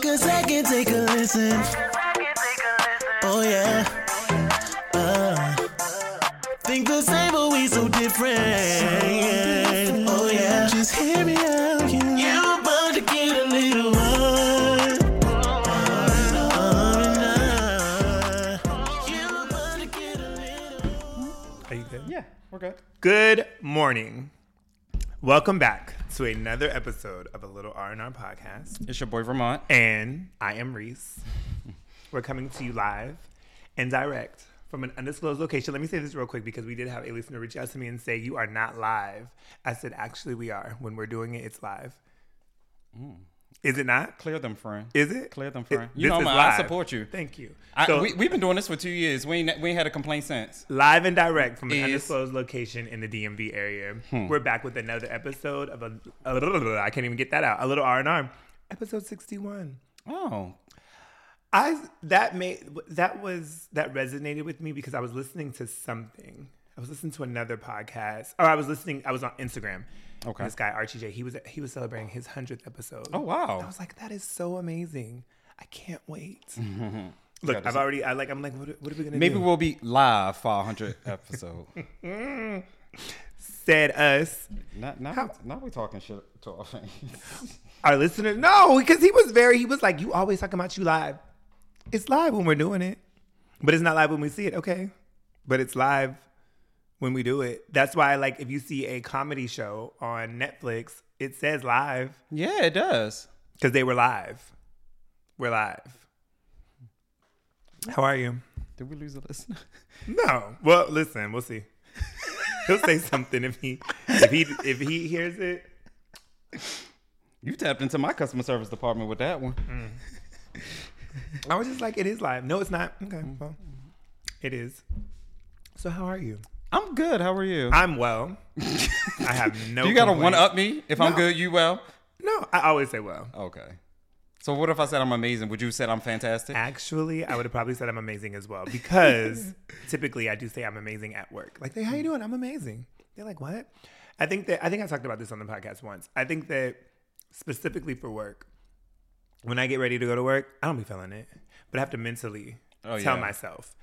Take a second, take a listen. Oh yeah. Uh, think the same, but we so different. Oh yeah. Just hear me out. You, you about to get a little hard. You about to get a little. Are you good? Yeah, we're good. Good morning. Welcome back to another episode of a little R and R podcast. It's your boy Ramont. And I am Reese. We're coming to you live and direct from an undisclosed location. Let me say this real quick because we did have a listener reach out to me and say, You are not live. I said, Actually, we are. When we're doing it, it's live. Mm. Is it not? Clear them, friend. Is it? Clear them, It- friend. You know I'm- I support you. Thank you. I, So- we, we've been doing this for two years. We ain't, we ain't had a complaint since. live and direct from an Is- undisclosed location in the DMV area. Hmm. We're back with another episode of a, a little, I can't even get that out. A little R and R, episode sixty one. Oh, I that made that was that resonated with me because I was listening to something. I was listening to another podcast, or I was listening. I was on Instagram. Okay. This guy Archie J. He was he was celebrating his hundredth episode. Oh, wow. I was like, that is so amazing. I can't wait. Look, I've already. I like. I'm like, what, what are we gonna maybe do? we'll be live for 100 episode. Said us. now, now, How- we, now we talking shit to our fans. our listeners. No, because he was very, he was like, you always talking about you live. It's live when we're doing it, but it's not live when we see it. Okay. But it's live when we do it. That's why, like, if you see a comedy show on Netflix, it says live yeah, it does. because they were live. We're live. How are you? Did we lose a listener? No. Well, listen, we'll see. He'll say something if he if he if he hears it. You tapped into my customer service department with that one. Mm. I was just like, it is live. No, it's not. Okay, well, it is. So how are you? I'm good. How are you? I'm well. I have no. you got to one up me if I'm No. good. You well? No, I always say well. Okay. So what if I said I'm amazing? Would you said I'm fantastic? Actually, I would have probably said I'm amazing as well because typically I do say I'm amazing at work. Like, hey, how you doing? I'm amazing. They're like, what? I think that I think I talked about this on the podcast once. I think that specifically for work, when I get ready to go to work, I don't be feeling it, but I have to mentally Oh, tell yeah. myself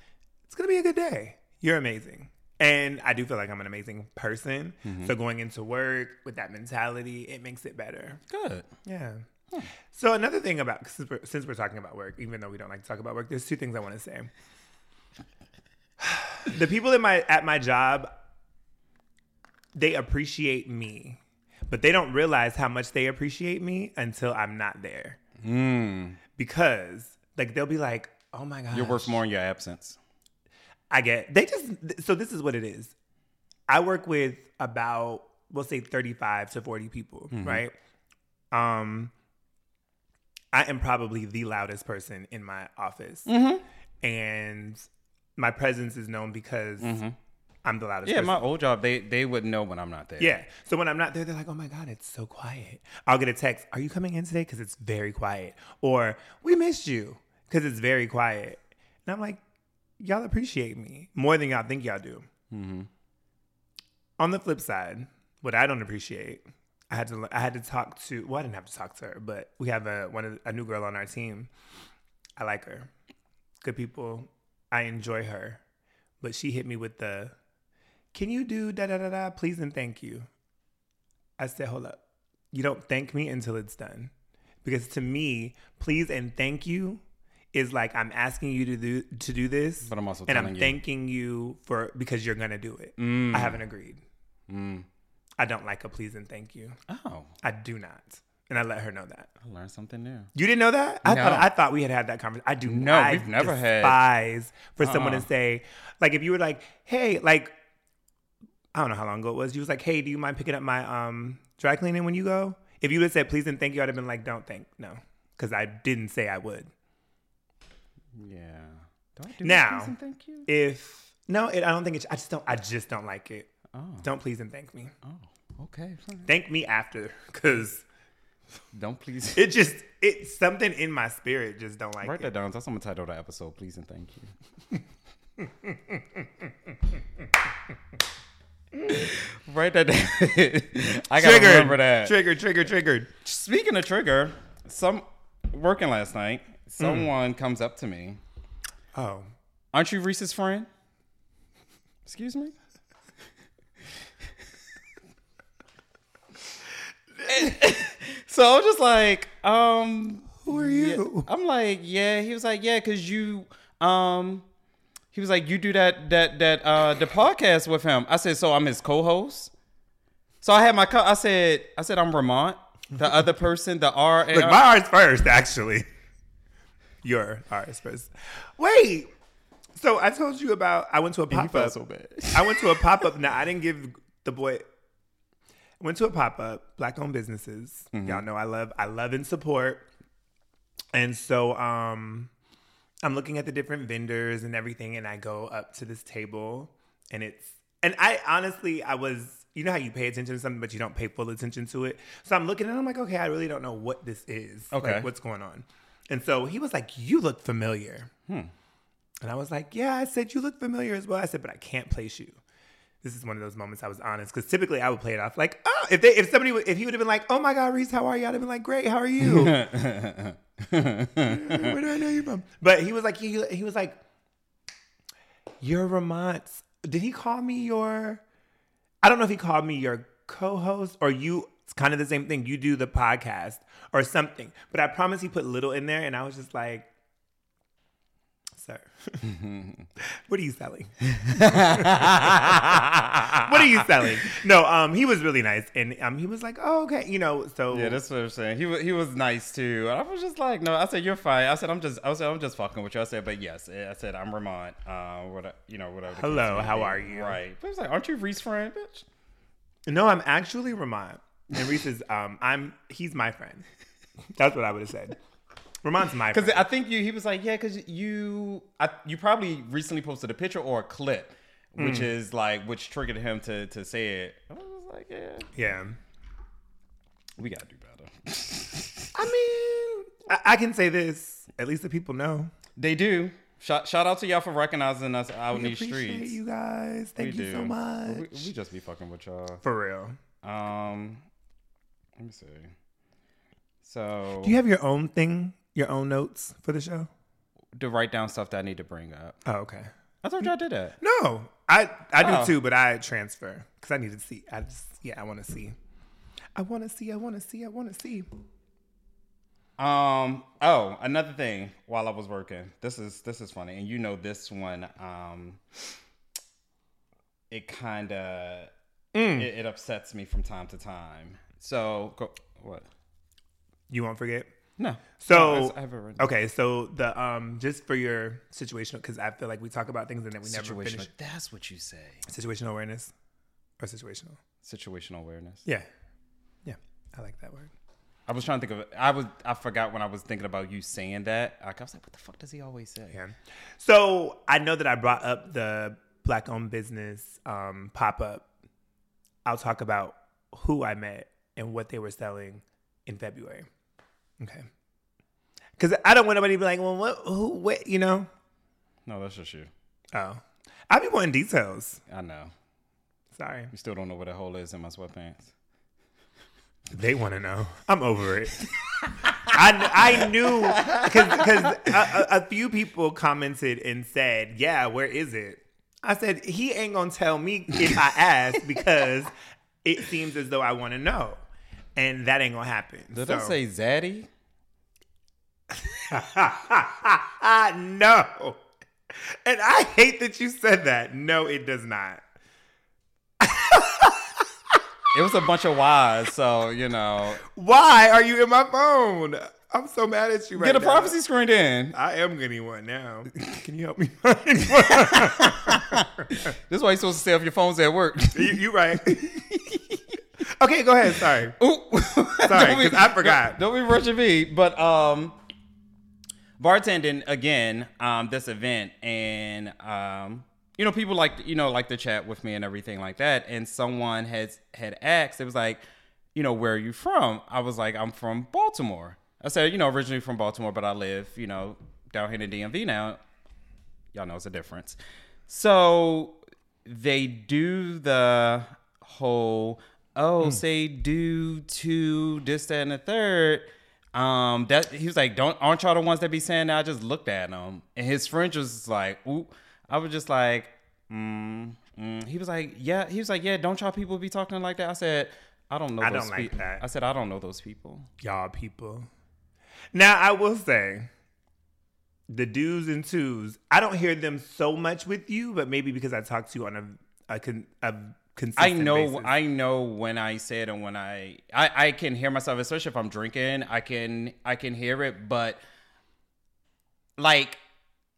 it's gonna be a good day. You're amazing. And I do feel like I'm an amazing person. Mm-hmm. So going into work with that mentality, it makes it better. Good. Yeah. So another thing about since we're, since we're talking about work, even though we don't like to talk about work, there's two things I want to say. the people in my at my job, they appreciate me, but they don't realize how much they appreciate me until I'm not there. Because like they'll be like, "Oh my god, You're worth more in your absence. I get they just so this is what it is. I work with about we'll say 35 to 40 people, mm-hmm. right? Um I am probably the loudest person in my office. Mm-hmm. And my presence is known because mm-hmm. I'm the loudest Yeah, person. my old job, they they wouldn't know when I'm not there. Yeah. So when I'm not there, they're like, oh my God, it's so quiet. I'll get a text, are you coming in today? Because it's very quiet. Or we missed you because it's very quiet. And I'm like, y'all appreciate me more than y'all think y'all do. Mm-hmm. On the flip side, what I don't appreciate, I had to I had to talk to well, I didn't have to talk to her, but we have a one of, a new girl on our team. I like her. Good people. I enjoy her. But she hit me with the can you do da da da da please and thank you i said hold up you don't thank me until it's done because to me please and thank you is like i'm asking you to do to do this But I'm also and i'm you. thanking you for because you're gonna do it Mm. i haven't agreed i don't like a please and thank you Oh, i do not and i let her know that I learned something new. you didn't know that? I No. thought I thought we had had that conversation. I do No, I we've never had- despise for someone to Uh-uh. say, like, if you were like, hey, like, I don't know how long ago it was. You was like, hey, do you mind picking up my um dry cleaning when you go? If you would have said please and thank you, I'd have been like, don't thank, no, because I didn't say I would. Yeah. Do I do Now, please and thank you? If no, it, I don't think it's. I just don't. I just don't like it. Oh, Don't please and thank me. oh, okay. fine. Thank me after, because Don't please. it just it's something in my spirit just don't like Write it. that down. That's what I'm gonna title the episode. Please and thank you. Write that down. I gotta Triggered. remember that. Triggered. Triggered. Triggered. Speaking of trigger, some working last night, someone comes up to me. Oh, Aren't you Reese's friend? Excuse me? so I'm just like, um, who are you? I'm like, yeah. He was like, yeah, cause you, um, he was like, you do that that that uh the podcast with him. I said, so I'm his co-host. So I had my, co- I said, I said I'm Ramont, the other person, the R. Look, my art's first, actually. Your art's first. Wait. So I told you about. I went to a pop up. so. I went to a pop up. Now I didn't give the boy. Went to a pop up, black owned businesses. Y'all know I love, I love and support. And so, um, I'm looking at the different vendors and everything, and I go up to this table, and it's, and I honestly, I was, you know how you pay attention to something, but you don't pay full attention to it. So I'm looking, and I'm like, okay, I really don't know what this is. Okay. like, what's going on? And so he was like, "You look familiar." Hmm. And I was like, yeah, I said you look familiar as well. I said, but I can't place you. This is one of those moments I was honest because typically I would play it off like, oh, if they, if somebody, would- if he would have been like, oh my God, Reese, how are you? I'd have been like, great, how are you? Where do I know you from? But he was like, he, he was like, you're Ramont's. Did he call me your? I don't know if he called me your co-host or you. It's kind of the same thing. You do the podcast or something. But I promise he put little in there, and I was just like, sir, what are you selling? what are you selling? No, um, he was really nice, and um, he was like, oh, okay, you know, so Yeah, that's what I'm saying. He was he was nice too. I was just like, no. I said you're fine. I said I'm just I said I'm just fucking with you. I said, but yes, I said I'm Ramont. Uh, what you know whatever. Hello, how be. are you? Right. But he was like, aren't you Reese friend, bitch? no, I'm actually Ramont, and Reese is um, I'm he's my friend. That's what I would have said. Ramont's my Because friend. I think you he was like, yeah, because you I, you probably recently posted a picture or a clip, which is like which triggered him to to say it. I was like, yeah, yeah. we gotta do better. I mean, I, I can say this. At least the people know. they do. Shout, shout out to y'all for recognizing us out in We these appreciate streets. you guys. Thank we you do. so much. We, we just be fucking with y'all. For real. Um, let me see. So Do you have your own thing, your own notes for the show? to write down stuff that I need to bring up. Oh, okay. I thought y'all did that. No, I I do Oh. too, but I transfer because I need to see. I just yeah, I want to see. I want to see. I want to see. I want to see. Um. Oh, another thing. While I was working, this is this is funny, and you know this one. Um. It kind of Mm. it, it upsets me from time to time. So go what? You won't forget. No. So No, I- I have okay, so the um just for your situational because I feel like we talk about things and then we never finish That's what you say. situational awareness or situational. Situational awareness. Yeah, yeah, I like that word. I was trying to think of. I was I forgot when I was thinking about you saying that. Like I was like, what the fuck does he always say? Yeah. So I know that I brought up the black owned business um, pop up. I'll talk about who I met and what they were selling in February. Okay. Because I don't want nobody to be like, well, what, who, what, you know? No, that's just you. Oh. I be wanting details. I know. Sorry. You still don't know where the hole is in my sweatpants. They want to know. I'm over it. I, I knew because a, a, a few people commented and said, "Yeah, where is it?" I said, "He ain't gonna tell me if I ask because it seems as though I want to know, and that ain't gonna happen." Did So- I say Zaddy? no? And I hate that you said that. No, it does not. It was a bunch of whys, so you know. Why are you in my phone? I'm so mad at you right now. Get a now. prophecy screened in. I am getting one now. Can you help me find one? This is why you're supposed to stay off your phones at work. you, you right. Okay, go ahead. Sorry. Ooh. Sorry, 'cause I forgot. Don't, don't be rushing me. But um bartending again, um, this event and um you know, people like you know, like to chat with me and everything like that. And someone has had asked, it was like, you know, where are you from? I was like, I'm from Baltimore. I said, you know, originally from Baltimore, but I live, you know, down here in the DMV now. Y'all know it's a difference. So they do the whole, oh, say due to this, that, and the third. Um, that he was like, "Don't aren't y'all the ones that be saying that?" I just looked at him, and his French was like, "Ooh." I was just like, mm, mm. He was like, "Yeah." He was like, "Yeah." Don't y'all people be talking like that? I said, "I don't know." I those don't like pe-" that. I said, "I don't know those people." Y'all people. Now I will say, the do's and twos. I don't hear them so much with you, but maybe because I talk to you on a a, a. I know basis. I know when I say it and when I, I I can hear myself, especially if I'm drinking. I can I can hear it, but like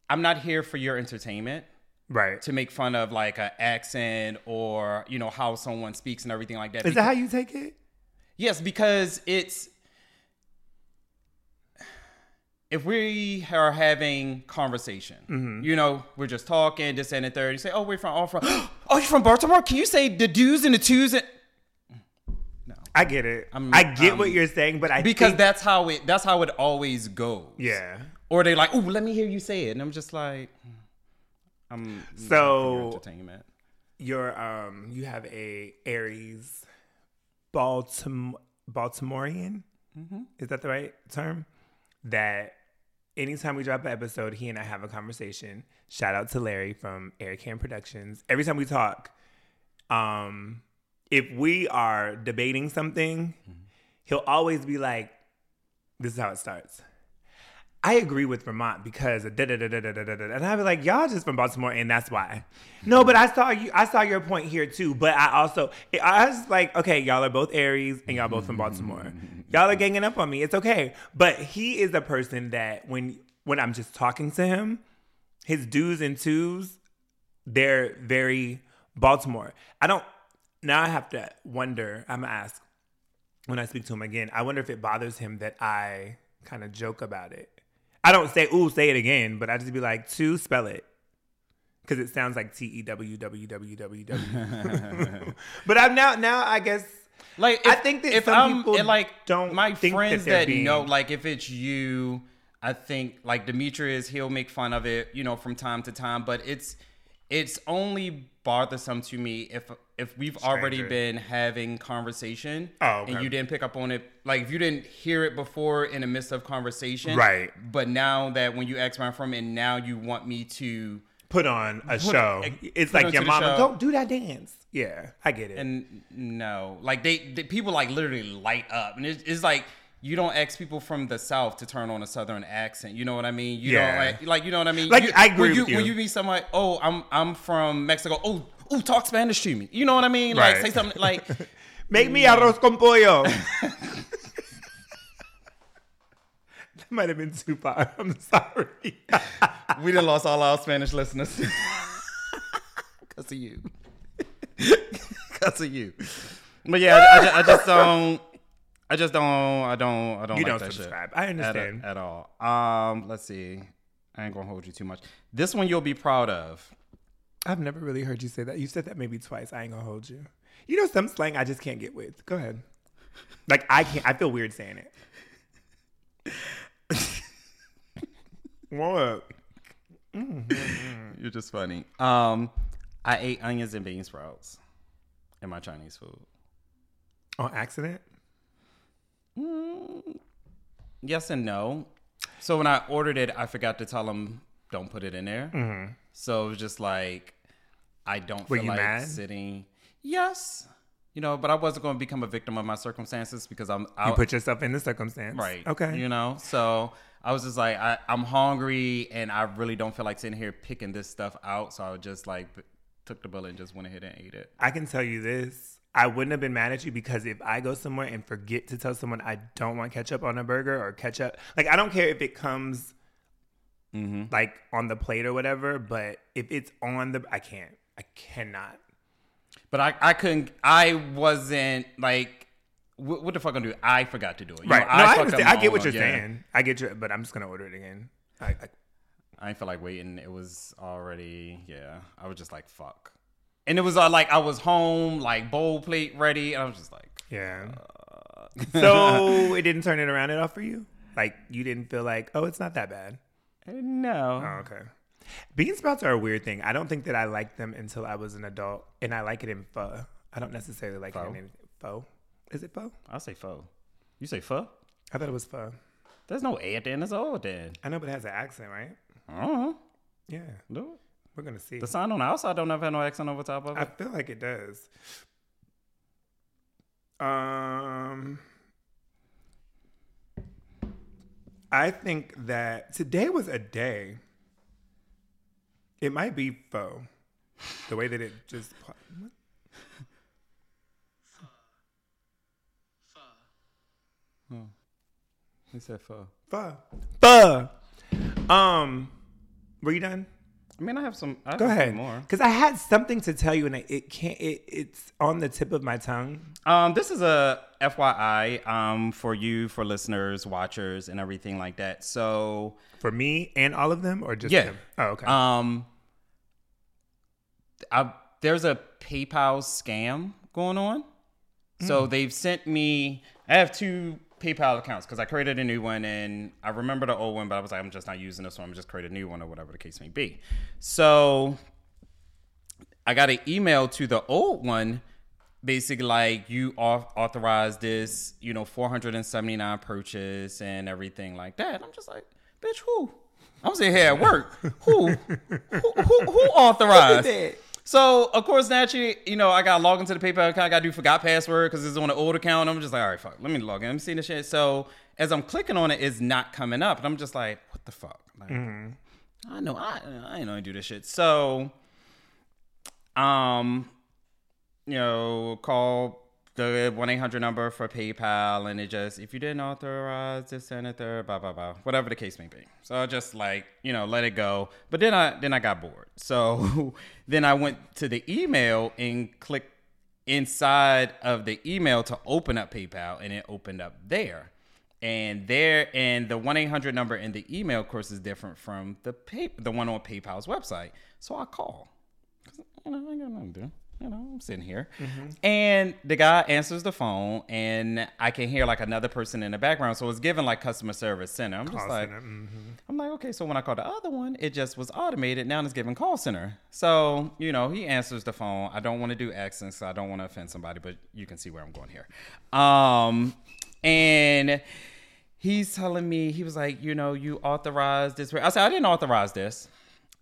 I'm not here for your entertainment right. to make fun of like an accent or you know how someone speaks and everything like that. Is that how you take it? Yes, because it's if we are having conversation, Mm-hmm. you know, we're just talking, this and the third. You say, "Oh, we're from, oh, from, oh, you're from Baltimore." Can you say the do's and the twos? And No. I get it. I'm- I get I'm- what you're saying, but I because think, that's how it that's how it always goes. yeah. Or they're like, "Oh, let me hear you say it," and I'm just like, I'm not here for So- your entertainment. You're um you have a Aries Baltimore Baltimorean. Mm-hmm. Is that the right term? That anytime we drop an episode, he and I have a conversation. Shout out to Larry from Air Cam Productions. Every time we talk, um, if we are debating something, he'll always be like, "This is how it starts." I agree with Ramont because da da da da da da da, and I'd be like, y'all just from Baltimore, and that's why. No, but I saw you. I saw your point here too. But I also, I was like, okay, y'all are both Aries, and y'all both from Baltimore. y'all are ganging up on me. It's okay. But he is a person that when when I'm just talking to him, his do's and twos, they're very Baltimore. I don't. Now I have to wonder. I'm gonna ask when I speak to him again. I wonder if it bothers him that I kind of joke about it. I don't say, ooh, say it again, but I just be like, to spell it. Because it sounds like T E W W W W W. But I'm now, now I guess, Like I think that if some I'm people like don't my that friends they're that, being- know like if it's you I think like Demetrius he'll make fun of it you know from time to time but it's it's only bothersome to me if if we've already been having conversation Oh, okay. and you didn't pick up on it like if you didn't hear it before in the midst of conversation Right. but now that when you ask I'm from and now you want me to put on a Put- show. It's like your mama, go do that dance. Yeah, I get it. And no, like they, they people like literally light up, and it's, it's like you don't ask people from the south to turn on a southern accent. You know what I mean? You Yeah. don't like, like you know what I mean? Like, You- I agree when you, with you. When you meet somebody, oh, I'm I'm from Mexico. Oh, oh, talk Spanish to me. You know what I mean? Like Right. say something like Make me arroz con pollo. that might have been too far. I'm sorry. we done lost all our Spanish listeners because of you. Because of you. But yeah, I, I, I just don't. I just don't. I don't. I don't. You like don't that subscribe. Shit I understand. at all. Um, let's see. I ain't gonna hold you too much. This one you'll be proud of. I've never really heard you say that. You said that maybe twice. I ain't gonna hold you. You know some slang I just can't get with. Go ahead. Like I can't. I feel weird saying it. what? You're just funny. Um, I ate onions and bean sprouts in my Chinese food. On accident? Mm, yes and no. So when I ordered it, I forgot to tell them don't put it in there. Mm-hmm. So it was just like I don't Were feel like mad? sitting. Yes, you know, but I wasn't going to become a victim of my circumstances because I'm. I, You put yourself in the circumstance. right. Okay. You know, so I was just like, I, I'm hungry and I really don't feel like sitting here picking this stuff out. So I was just like took the bullet and just went ahead and ate it. I can tell you this. I wouldn't have been mad at you because if I go somewhere and forget to tell someone I don't want ketchup on a burger or ketchup, like I don't care if it comes Mm-hmm. like on the plate or whatever, but if it's on the, I can't. I cannot. But I, I couldn't. I wasn't like. What, what the fuck I'm do? I forgot to do it. You Right. know, no, I, understand. I get what you're yeah. saying. I get you, but I'm just gonna order it again. I, I, I feel like waiting. It was already yeah. I was just like fuck, and it was uh, like I was home, like bowl plate ready, and I was just like, yeah. Uh. so it didn't turn it around at all for you. Like you didn't feel like, oh, it's not that bad. Uh, no. Oh, okay. Bean sprouts are a weird thing. I don't think that I liked them until I was an adult, and I like it in pho. I don't necessarily like it Pho? in anything. Pho? Is it pho? I say pho. You say pho? I thought it was pho. There's no A at the end. It's O at the end. I know, but it has an accent, right? I don't. Yeah, Do it. We're gonna see. The sign on the outside don't ever have no accent over top of it. I feel like it does. Um, I think that today was a day. It might be pho, the way that it just. what? He said pho. Pho, pho. Um, were you done? I mean, I have some. I have Go few ahead, More. because I had something to tell you, and it can't. It, it's on the tip of my tongue. Um, this is a FYI um, for you, for listeners, watchers, and everything like that. So, For me and all of them, or just Yeah. him? Oh, okay. um, I, there's a PayPal scam going on. So they've sent me. I have two PayPal accounts because I created a new one and I remember the old one, but I was like, I'm just not using this one. I'm just create a new one or whatever the case may be. So I got an email to the old one, basically like you au- authorized this, you know, 479 purchase and everything like that. I'm just like, bitch, who? I'm sitting here at work. who? Who, who, who authorized? that? So of course, naturally, you know, I got to log into the PayPal account. I got to do forgot password because it's on an old account. I'm just like, all right, fuck, let me log in. Let me see the shit. So as I'm clicking on it, it's not coming up, and I'm just like, what the fuck? Like, I know, I I ain't know do this shit. So, um, you know, call the one eight hundred number for PayPal, and it just if you didn't authorize the third, blah blah blah, whatever the case may be. So I just like you know let it go. But then I then I got bored. So then I went to the email and clicked inside of the email to open up PayPal, and it opened up there. And there, and the one eight hundred number in the email, of course, is different from the pay, the one on PayPal's website. So I call you know, I got nothing to do. You know, I'm sitting here. And the guy answers the phone, and I can hear like another person in the background. So it's given like customer service center. I'm just like, mhm. I'm like, okay, so when I call the other one, it just was automated. Now it's given call center. So, you know, he answers the phone. I don't want to do accents. So I don't want to offend somebody, but you can see where I'm going here. Um, and he's telling me, he was like, you know, you authorized this. I said, I didn't authorize this.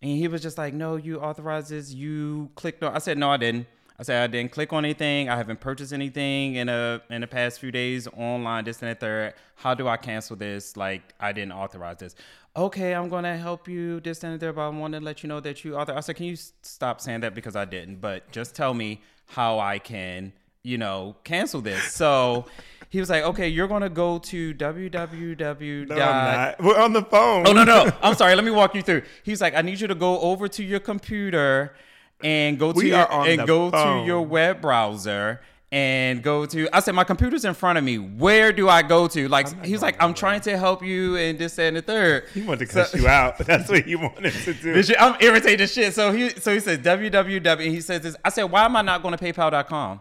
And he was just like, no, you authorized this. You clicked on. I said, no, I didn't. I said, I didn't click on anything. I haven't purchased anything in a in the past few days online, this and the third. How do I cancel this? Like, I didn't authorize this. Okay, I'm gonna help you, this and the third, but I want to let you know that you author. I said, can you stop saying that because I didn't? But just tell me how I can, you know, cancel this. So he was like, okay, you're gonna go to www. No, I'm not. We're on the phone. Oh no no! I'm sorry. Let me walk you through. He's like, I need you to go over to your computer and go to We your and go phone. to your web browser and go to. I said, my computer's in front of me. Where do I go to? Like he was like, I'm trying to help you and this and the third. He wanted to cuss you out. That's what he wanted to do. Shit- I'm irritated as shit. So he so he said www. He says this. I said, why am I not going to PayPal.com?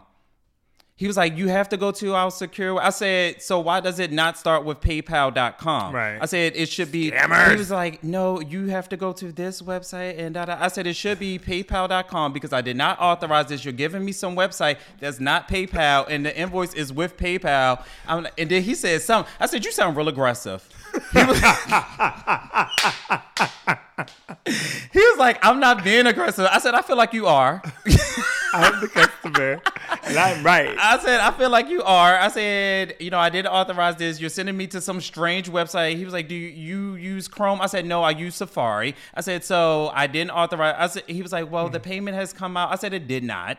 He was like, you have to go to our secure. I said, so why does it not start with PayPal.com? Right. I said it should be. Scammers. He was like, no, you have to go to this website and da da. I said it should be PayPal.com because I did not authorize this. You're giving me some website that's not PayPal and the invoice is with PayPal. I'm, and then he said something. I said, you sound real aggressive. He was, he was like, I'm not being aggressive. I said, I feel like you are. I'm the customer, and I'm right. I said, I feel like you are. I said, you know, I did authorize this. You're sending me to some strange website. He was like, Do you, you use Chrome? I said, No, I use Safari. I said, So I didn't authorize. I said, He was like, Well, the mm. payment has come out. I said, It did not.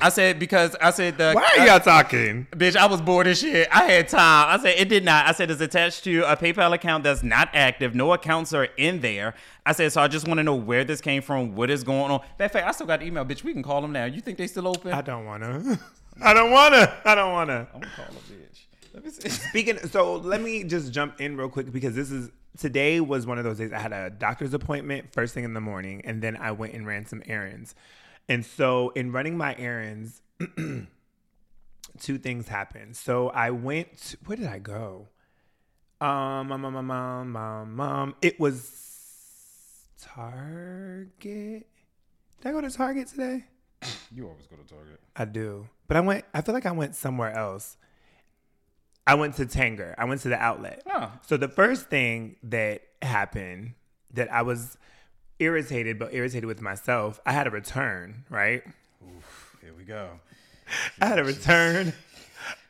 I said, Because I said, the Why are y'all talking? Bitch, I was bored as shit. I had time. I said it did not. I said it's attached to a PayPal account that's not active. No accounts are in there. I said so. I just want to know where this came from. What is going on? Matter of fact, I still got the email. Bitch, we can call them now. You think they still open? I don't wanna. I don't wanna. I don't wanna. I'm gonna call a bitch. Let me see. Speaking, so let me just jump in real quick because this is today was one of those days I had a doctor's appointment first thing in the morning, and then I went and ran some errands. And so, in running my errands, two things happened. So I went. Where did I go? Um, um, um, mom, um, um, it was Target. Did I go to Target today? You always go to Target. I do. But I went I feel like I went somewhere else. I went to Tanger. I went to the outlet. Oh. So the first thing that happened that I was irritated, but irritated with myself, I had a return, right? Here we go. I had a return.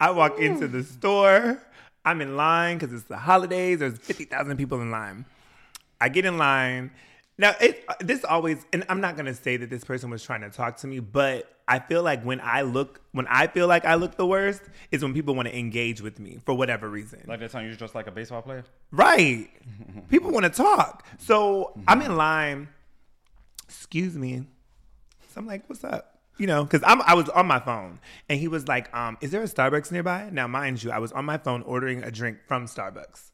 I walk into the store. I'm in line because it's the holidays. There's 50,000 people in line. I get in line. Now, it, uh, this always, and I'm not going to say that this person was trying to talk to me, but I feel like when I look, when I feel like I look the worst, is when people want to engage with me for whatever reason. Like that time you was just like a baseball player. Right. People want to talk. So I'm in line. Excuse me. So I'm like, what's up? You know, because I'm I was on my phone and he was like, um, is there a Starbucks nearby? Now, mind you, I was on my phone ordering a drink from Starbucks.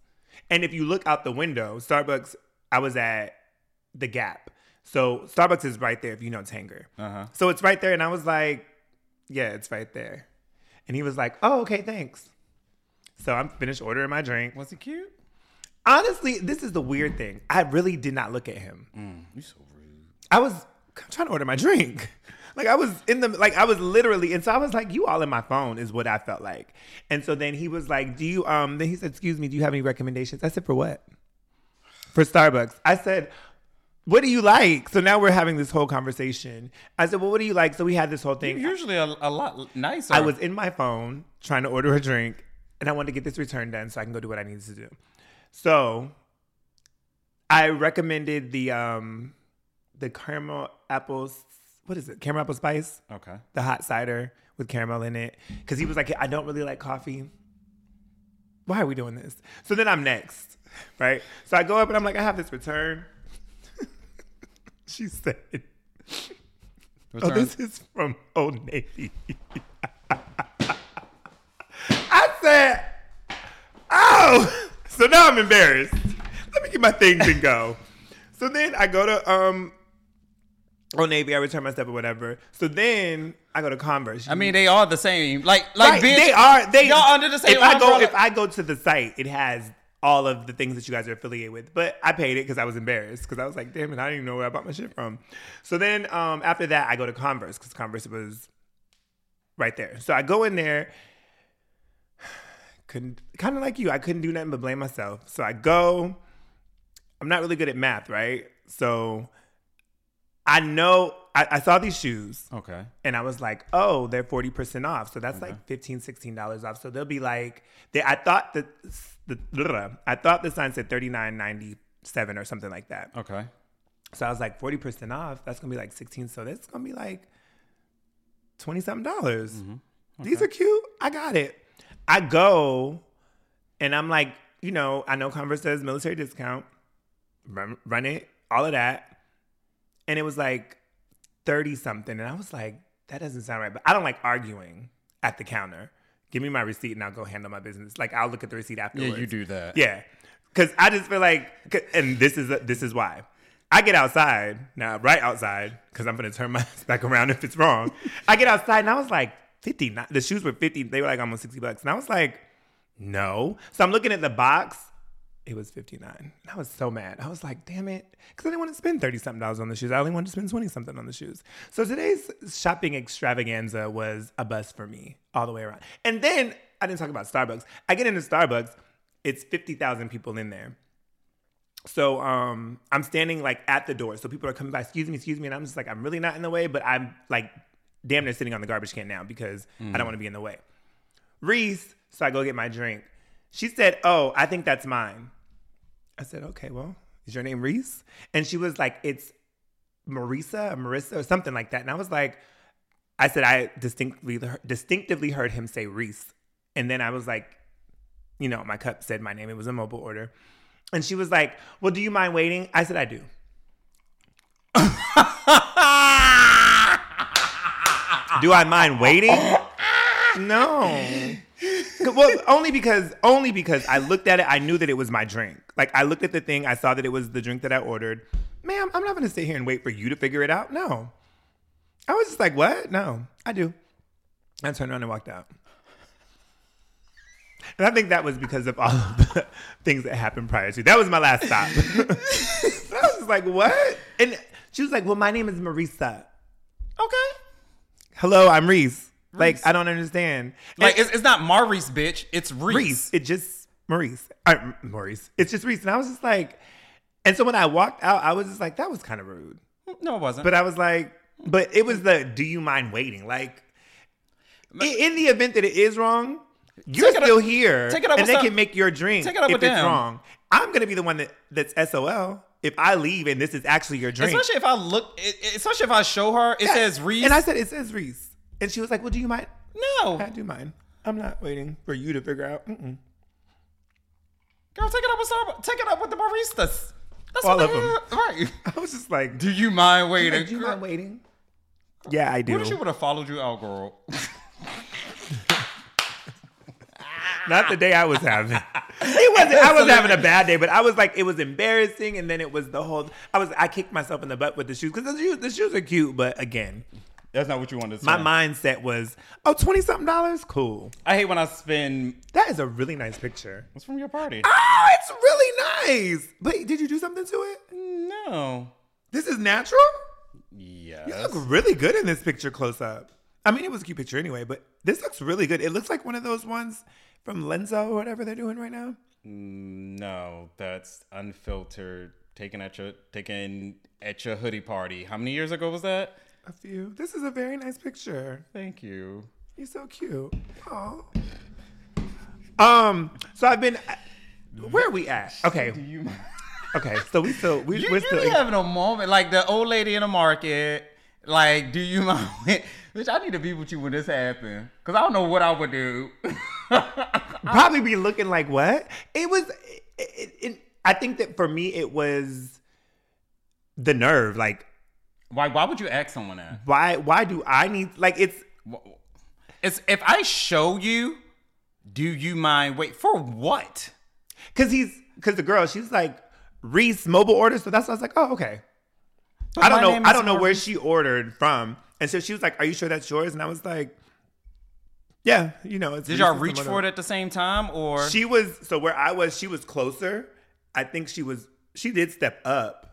And if you look out the window, Starbucks, I was at the Gap. So Starbucks is right there if you know Tanger. Uh-huh. So it's right there. And I was like, yeah, it's right there. And he was like, oh, okay, thanks. So I'm finished ordering my drink. Was he cute? Honestly, this is the weird thing. I really did not look at him. You so rude. I was trying to order my drink. Like I was in the like I was literally and so I was like, you all in my phone is what I felt like. And so then he was like, Do you um then he said, Excuse me, do you have any recommendations? I said, For what? For Starbucks. I said, What do you like? So now we're having this whole conversation. I said, Well, what do you like? So we had this whole thing. You're usually a, a lot nicer. I was in my phone trying to order a drink, and I wanted to get this return done so I can go do what I needed to do. So I recommended the um the caramel apples. What is it? Caramel apple spice, okay. the hot cider with caramel in it, because he was like, I don't really like coffee. Why are we doing this? So then I'm next, right? So I go up and I'm like, I have this return. she said, Oh, Return. this is from Old Navy. I said, oh. So now I'm embarrassed. Let me get my things and go. So then I go to um Old Navy, I return my stuff or whatever. So then I go to Converse. I mean, they are the same. Like, like Right, bitch, they are they y'all under the same If I go if I go to the site, it has all of the things that you guys are affiliated with. But I paid it because I was embarrassed because I was like, damn it, I didn't even know where I bought my shit from. So then um, after that, I go to Converse because Converse was right there. So I go in there. Couldn't kind of like you. I couldn't do nothing but blame myself. So I go. I'm not really good at math, right? So I know I, I saw these shoes. Okay. And I was like, oh, they're 40% off. So that's like $15, $16 off. So they'll be like, they, I thought that the, I thought the sign said $39.97 or something like that. Okay. So I was like, 40% off, that's going to be like 16. So that's going to be like 20 something dollars. Mm-hmm. These are cute. I got it. I go and I'm like, you know, I know Converse says military discount, run, run it, all of that. And it was like 30 something. And I was like, that doesn't sound right. But I don't like arguing at the counter. Give me my receipt and I'll go handle my business. Like I'll look at the receipt afterwards. Yeah, you do that. Yeah, because I just feel like, and this is this is why I get outside now, right outside, because I'm gonna turn my back around if it's wrong. I get outside and I was like fifty. The shoes were fifty. They were like almost sixty bucks, and I was like, no. So I'm looking at the box. It was fifty nine. And I was so mad. I was like, damn it, because I didn't want to spend thirty something dollars on the shoes. I only wanted to spend twenty something on the shoes. So today's shopping extravaganza was a bust for me all the way around. And then I didn't talk about Starbucks. I get into Starbucks. It's fifty thousand people in there. So um, I'm standing like at the door. So people are coming by, excuse me, excuse me. And I'm just like, I'm really not in the way, but I'm like damn near sitting on the garbage can now because I don't want to be in the way. Reese, so I go get my drink. She said, Oh, I think that's mine. I said, Okay, well, is your name Reese? And she was like, It's Marisa, or Marissa, or something like that. And I was like, I said, I distinctly distinctively heard him say Reese. And then I was like, you know, my cup said my name. It was a mobile order. And she was like, Well, do you mind waiting? I said, I do. do I mind waiting? No. Well, only because only because I looked at it, I knew that it was my drink. Like I looked at the thing, I saw that it was the drink that I ordered. Ma'am, I'm not gonna sit here and wait for you to figure it out. No. I was just like, what? No, I do. I turned around and walked out. And I think that was because of all of the things that happened prior to. That was my last stop. I was just like, what? And she was like, well, my name is Marisa. Okay. Hello, I'm Reese. Like I don't understand. Like it's, it's not Maurice, bitch. It's Reese. Reese. It just Maurice. Uh, Maurice. It's just Reese. And I was just like, and so when I walked out, I was just like, that was kind of rude. No, it wasn't. But I was like, but it was the do you mind waiting? Like i- in the event that it is wrong, you're Take it up- still here. take it up and they some- can make your drink take it up if it's them. wrong. I'm gonna be the one that that's SOL if I leave and this is actually your drink. especially if I look, especially if I show her, it says Reese. And I said, it says Reese. And she was like, well, do you mind? no, I do mind. I'm not waiting for you to figure out. Mm-mm. girl, take it up with Starbucks. Take it up with the baristas. That's All what of them. right? I was just like, Do you mind waiting? Like, do you mind waiting? Yeah, I do. What if she would have followed you out, girl? Not the day I was having. It wasn't. I was having a bad day, but I was like, it was embarrassing, and then it was the whole. I was. I kicked myself in the butt with the shoes because the shoes, the shoes are cute, but again, That's not what you wanted to say. my mindset was, oh, 20 something dollars, cool. I hate when I spend. That is a really nice picture. It's from your party. Oh, it's really nice. But did you do something to it? No. This is natural. Yes. You look really good in this picture close up. I mean, it was a cute picture anyway, but this looks really good. It looks like one of those ones from Lensa or whatever they're doing right now. No, that's unfiltered. Taken at your taken at your hoodie party. How many years ago was that? A few. This is a very nice picture. Thank you. You're so cute. Oh. Um. So I've been. Where are we at? Okay. Do You, Okay. So we still we, you, we're you still. be having a moment like the old lady in the market. Like, do you mind? Bitch, I need to be with you when this happens. Cause I don't know what I would do. probably be looking like what? It was. It, it, it, I think that for me it was the nerve. Like, why? Why would you ask someone that? why? Why do I need? Like, it's It's if I show you, do you mind? Wait for what? because he's because the girl she's like Reese mobile order. So that's why I was like, oh okay. But I don't know. I don't know where she ordered from, and so she was like, "Are you sure that's yours?" And I was like, "Yeah, you know." It's Did y'all Reese's reach for it at the same time, or She was so where I was. She was closer. I think she was. She did step up.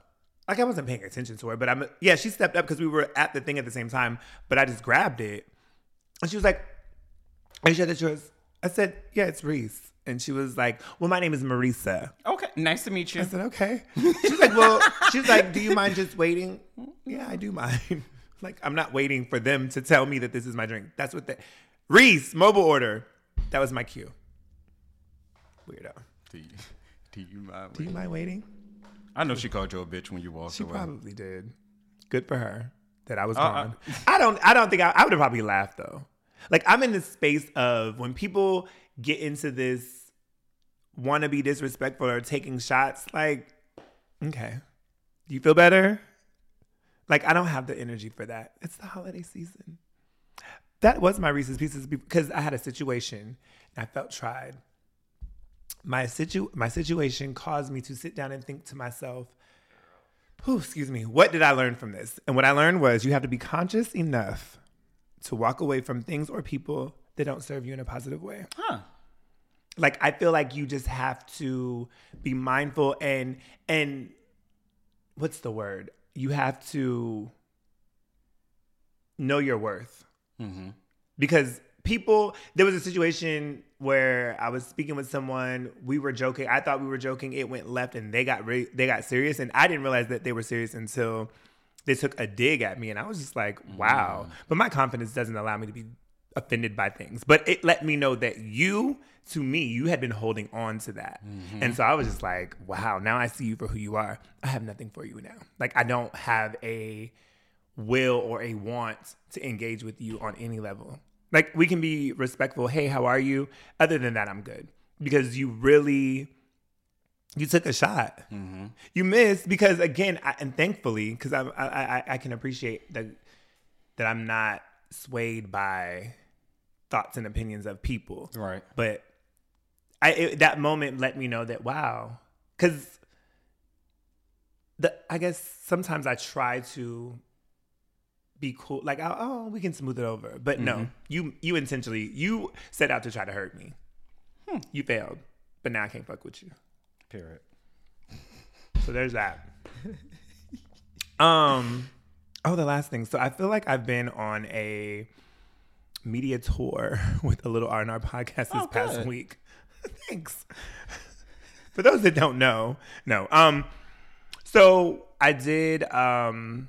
Like I wasn't paying attention to her, but I'm. Yeah, she stepped up because we were at the thing at the same time. But I just grabbed it, and she was like, "Are you sure that's yours?" I said, "Yeah, it's Reese." And she was like, "Well, my name is Marisa." okay? Nice to meet you. I said, okay. She's like, well, she's like, do you mind just waiting? Yeah, I do mind. Like, I'm not waiting for them to tell me that this is my drink. That's what the Reese mobile order. That was my cue. Weirdo. Do you, do you mind? Do you mind waiting? I know she called you a bitch when you walked She away. She probably did. Good for her that I was Uh, gone. I don't. I don't think I, I would have probably laughed though. Like I'm in this space of when people get into this want to be disrespectful or taking shots. Like, okay, do you feel better? Like I don't have the energy for that. It's the holiday season. That was my Reese's Pieces because I had a situation and I felt tried. My situ my situation caused me to sit down and think to myself, Whew, excuse me. What did I learn from this? And what I learned was you have to be conscious enough to walk away from things or people that don't serve you in a positive way. Huh. Like I feel like you just have to be mindful and and what's the word? You have to know your worth. Mm-hmm. Because people, there was a situation where I was speaking with someone. We were joking. I thought we were joking. It went left, and they got re- they got serious. And I didn't realize that they were serious until they took a dig at me, and I was just like, mm. "Wow!" But my confidence doesn't allow me to be offended by things. But it let me know that you, to me, you had been holding on to that, mm-hmm. and so I was just like, "Wow!" Now I see you for who you are. I have nothing for you now. Like I don't have a will or a want to engage with you on any level. Like we can be respectful. Hey, how are you? Other than that, I'm good because you really you took a shot. Mm-hmm. You missed because again, I, and thankfully, because I, I I I can appreciate that that I'm not swayed by thoughts and opinions of people. Right. But I it, that moment let me know that wow, because the I guess sometimes I try to be cool, like oh, oh we can smooth it over, but no, you you intentionally you set out to try to hurt me. You failed, but now I can't fuck with you. Period. So there's that. um oh the last thing. So I feel like I've been on a media tour with a little R and R podcast this Oh, past good. week. Thanks. For those that don't know, no. Um, so I did. Um,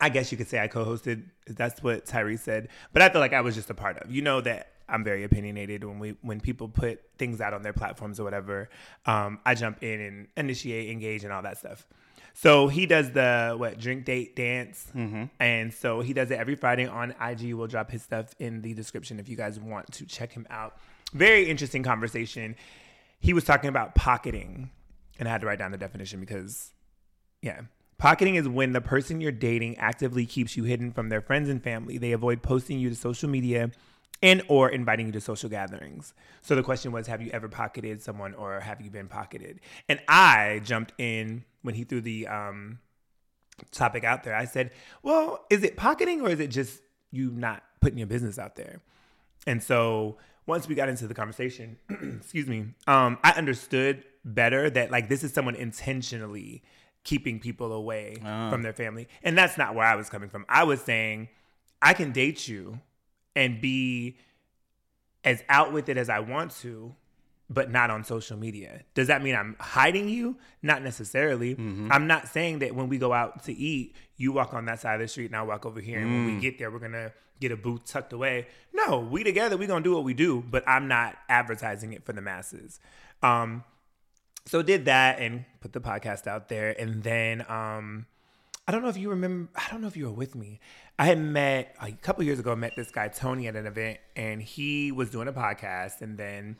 I guess you could say I co-hosted. That's what Tyrice said, but I feel like I was just a part of. You know that I'm very opinionated when we when people put things out on their platforms or whatever. Um, I jump in and initiate, engage, and all that stuff. So he does the what drink date dance, and so he does it every Friday on IG. We'll drop his stuff in the description if you guys want to check him out. Very interesting conversation. He was talking about pocketing, and I had to write down the definition because yeah. Pocketing is when the person you're dating actively keeps you hidden from their friends and family. They avoid posting you to social media and or inviting you to social gatherings. So the question was, have you ever pocketed someone or have you been pocketed? And I jumped in when he threw the um, topic out there. I said, well, is it pocketing or is it just you not putting your business out there? And so once we got into the conversation, excuse me, um, I understood better that like this is someone intentionally keeping people away from their family. And that's not where I was coming from. I was saying I can date you and be as out with it as I want to, but not on social media. Does that mean I'm hiding you? Not necessarily. I'm not saying that when we go out to eat, you walk on that side of the street and I walk over here, and when we get there, we're gonna get a booth tucked away. No, we together, we gonna do what we do, but I'm not advertising it for the masses. Um, so did that and put the podcast out there, and then um, I don't know if you remember. I don't know if you were with me. I had met a couple years ago. I met this guy Tony at an event, and he was doing a podcast, and then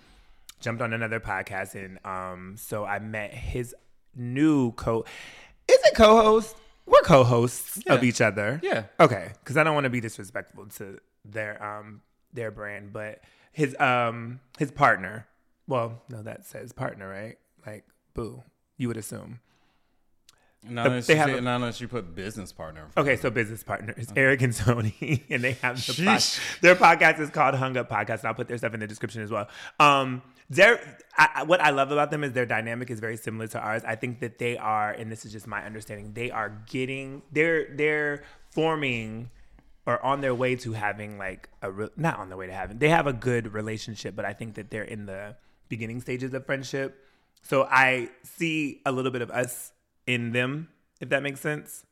jumped on another podcast, and um, so I met his new co. Is it co-host? We're co-hosts of each other. Yeah. Okay, because I don't want to be disrespectful to their um their brand, but his um his partner. Well, no, that says partner, right? Like, boo. You would assume. Not unless, they you have say- a- not unless you put business partner. Okay, so business partners, Eric and Tony, and they have the pod- their podcast is called Hung Up Podcast. And I'll put their stuff in the description as well. Um, their I- what I love about them is their dynamic is very similar to ours. I think that they are, and this is just my understanding, they are getting they're they're forming or on their way to having like a re- not on their way to having they have a good relationship, but I think that they're in the beginning stages of friendship. So I see a little bit of us in them, if that makes sense.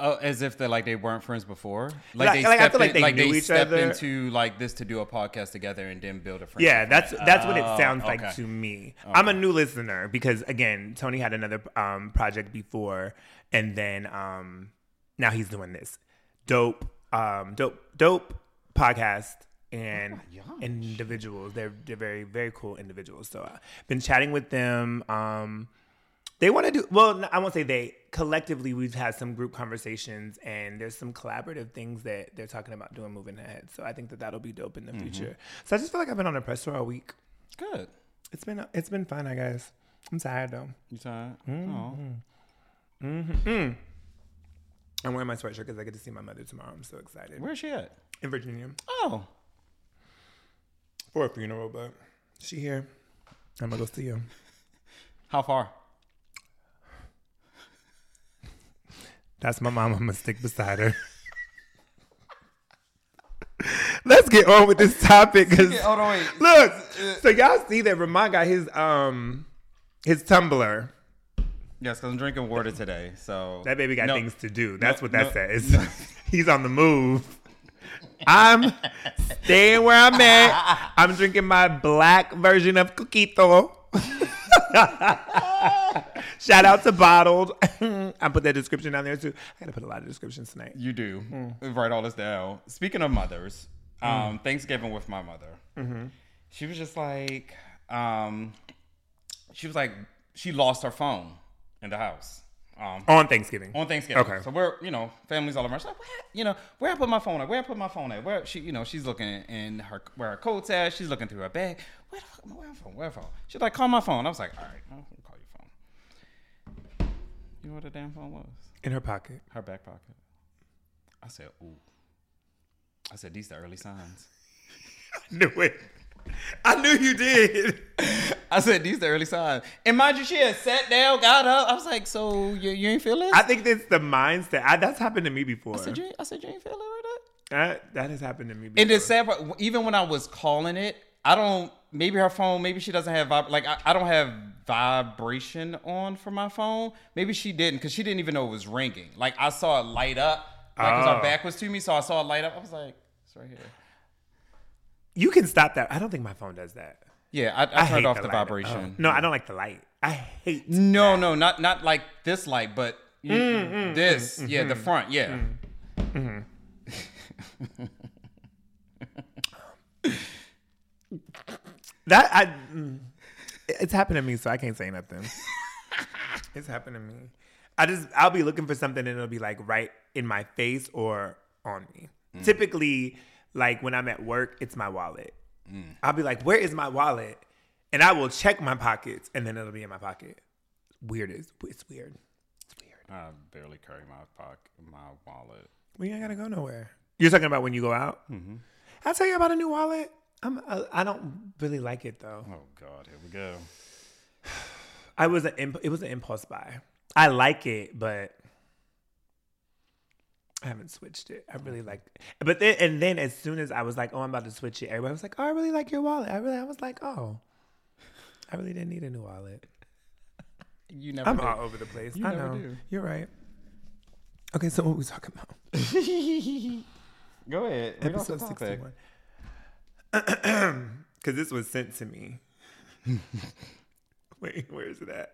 Oh, as if they like they weren't friends before. Like- they like, I stepped feel like in- they like knew they each stepped other. into like this to do a podcast together and then build a friendship. Yeah, that's that's what it Oh, sounds like to me. I'm a new listener because again, Tony had another um, project before, and then um, now he's doing this dope, um, dope, dope podcast and individuals. They're they're very very cool individuals. So I've been chatting with them. Um, they want to do well. I won't say they. Collectively, we've had some group conversations, and there's some collaborative things that they're talking about doing moving ahead. So I think that that'll be dope in the future. So I just feel like I've been on a press tour all week. good. It's been it's been fun, I guess. I'm tired though. You tired? Mm-hmm. Oh. I'm wearing my sweatshirt because I get to see my mother tomorrow. I'm so excited. Where's she at? in Virginia Oh, for a funeral, but she here. I'm gonna go see her. how far? That's my mom. I'm gonna stick beside her. Let's get on with this topic because hold on, wait. look. So y'all see that Ramont got his um his tumbler. Yes, because I'm drinking water today. So That baby got No. things to do. That's No, what that no. says. He's on the move. I'm staying where I'm at. I'm drinking my black version of Coquito. Shout out to Bottled. I put that description down there too. I gotta put a lot of descriptions tonight. You do. Mm. Write all this down. Speaking of mothers, um, Thanksgiving with my mother, Mm-hmm. she was just like, um, she was like, she lost her phone in the house. Um, On Thanksgiving. on Thanksgiving. Okay. So we're, you know, families all over. She's like, where, you know, where I put my phone at? Where I put my phone at? Where she, you know, she's looking in her where her coat's at. She's looking through her bag. Where the fuck, where my phone? Where my phone? She's like, call my phone. I was like, all right, I'll call your phone. You know what the damn phone was? In her pocket. Her back pocket. I said, ooh. I said, these the early signs. I knew it. I knew you did. I said, these the early signs. And mind you, she had sat down, got up. I was like, so you, you ain't feel this? I think that's the mindset. I, that's happened to me before. I said, you ain't, I said, you ain't feel it with That that has happened to me. Before. And the sad part, even when I was calling it, I don't. Maybe her phone. Maybe she doesn't have vib- like I, I don't have vibration on for my phone. Maybe she didn't because she didn't even know it was ringing. Like I saw it light up. Like 'cause Oh. her back oh. was to me, so I saw it light up. I was like, it's right here. you can stop that. I don't think my phone does that. Yeah, I, I, hate turned off the, light. vibration. Oh. No, I don't like the light. I hate. No, no, not not like this light, but you- Mm, this. Yeah, mm-hmm. the front. Yeah. That I. mm, It's happened to me, so I can't say nothing. it's happened to me. I just I'll be looking for something and it'll be like right in my face or on me. Typically, like when I'm at work, it's my wallet. I'll be like, "Where is my wallet?" And I will check my pockets, and then it'll be in my pocket. Weird is it's weird. It's weird. I barely carry my pocket, my wallet. We ain't gotta go nowhere. You're talking about when you go out. I'll tell you about a new wallet. I'm uh, I don't really like it though. Oh God, here we go. I was an imp- it was an impulse buy. I like it, but I haven't switched it. I really mm-hmm. like, but then and then as soon as I was like, oh, I'm about to switch it, everybody was like, oh, I really like your wallet. I really, I was like, oh, I really didn't need a new wallet. You never. I'm did. all over the place. You I never know. do. You're right. Okay, so what we talking about? Go ahead. Read Episode 61. Because this was sent to me. Wait, where is it at?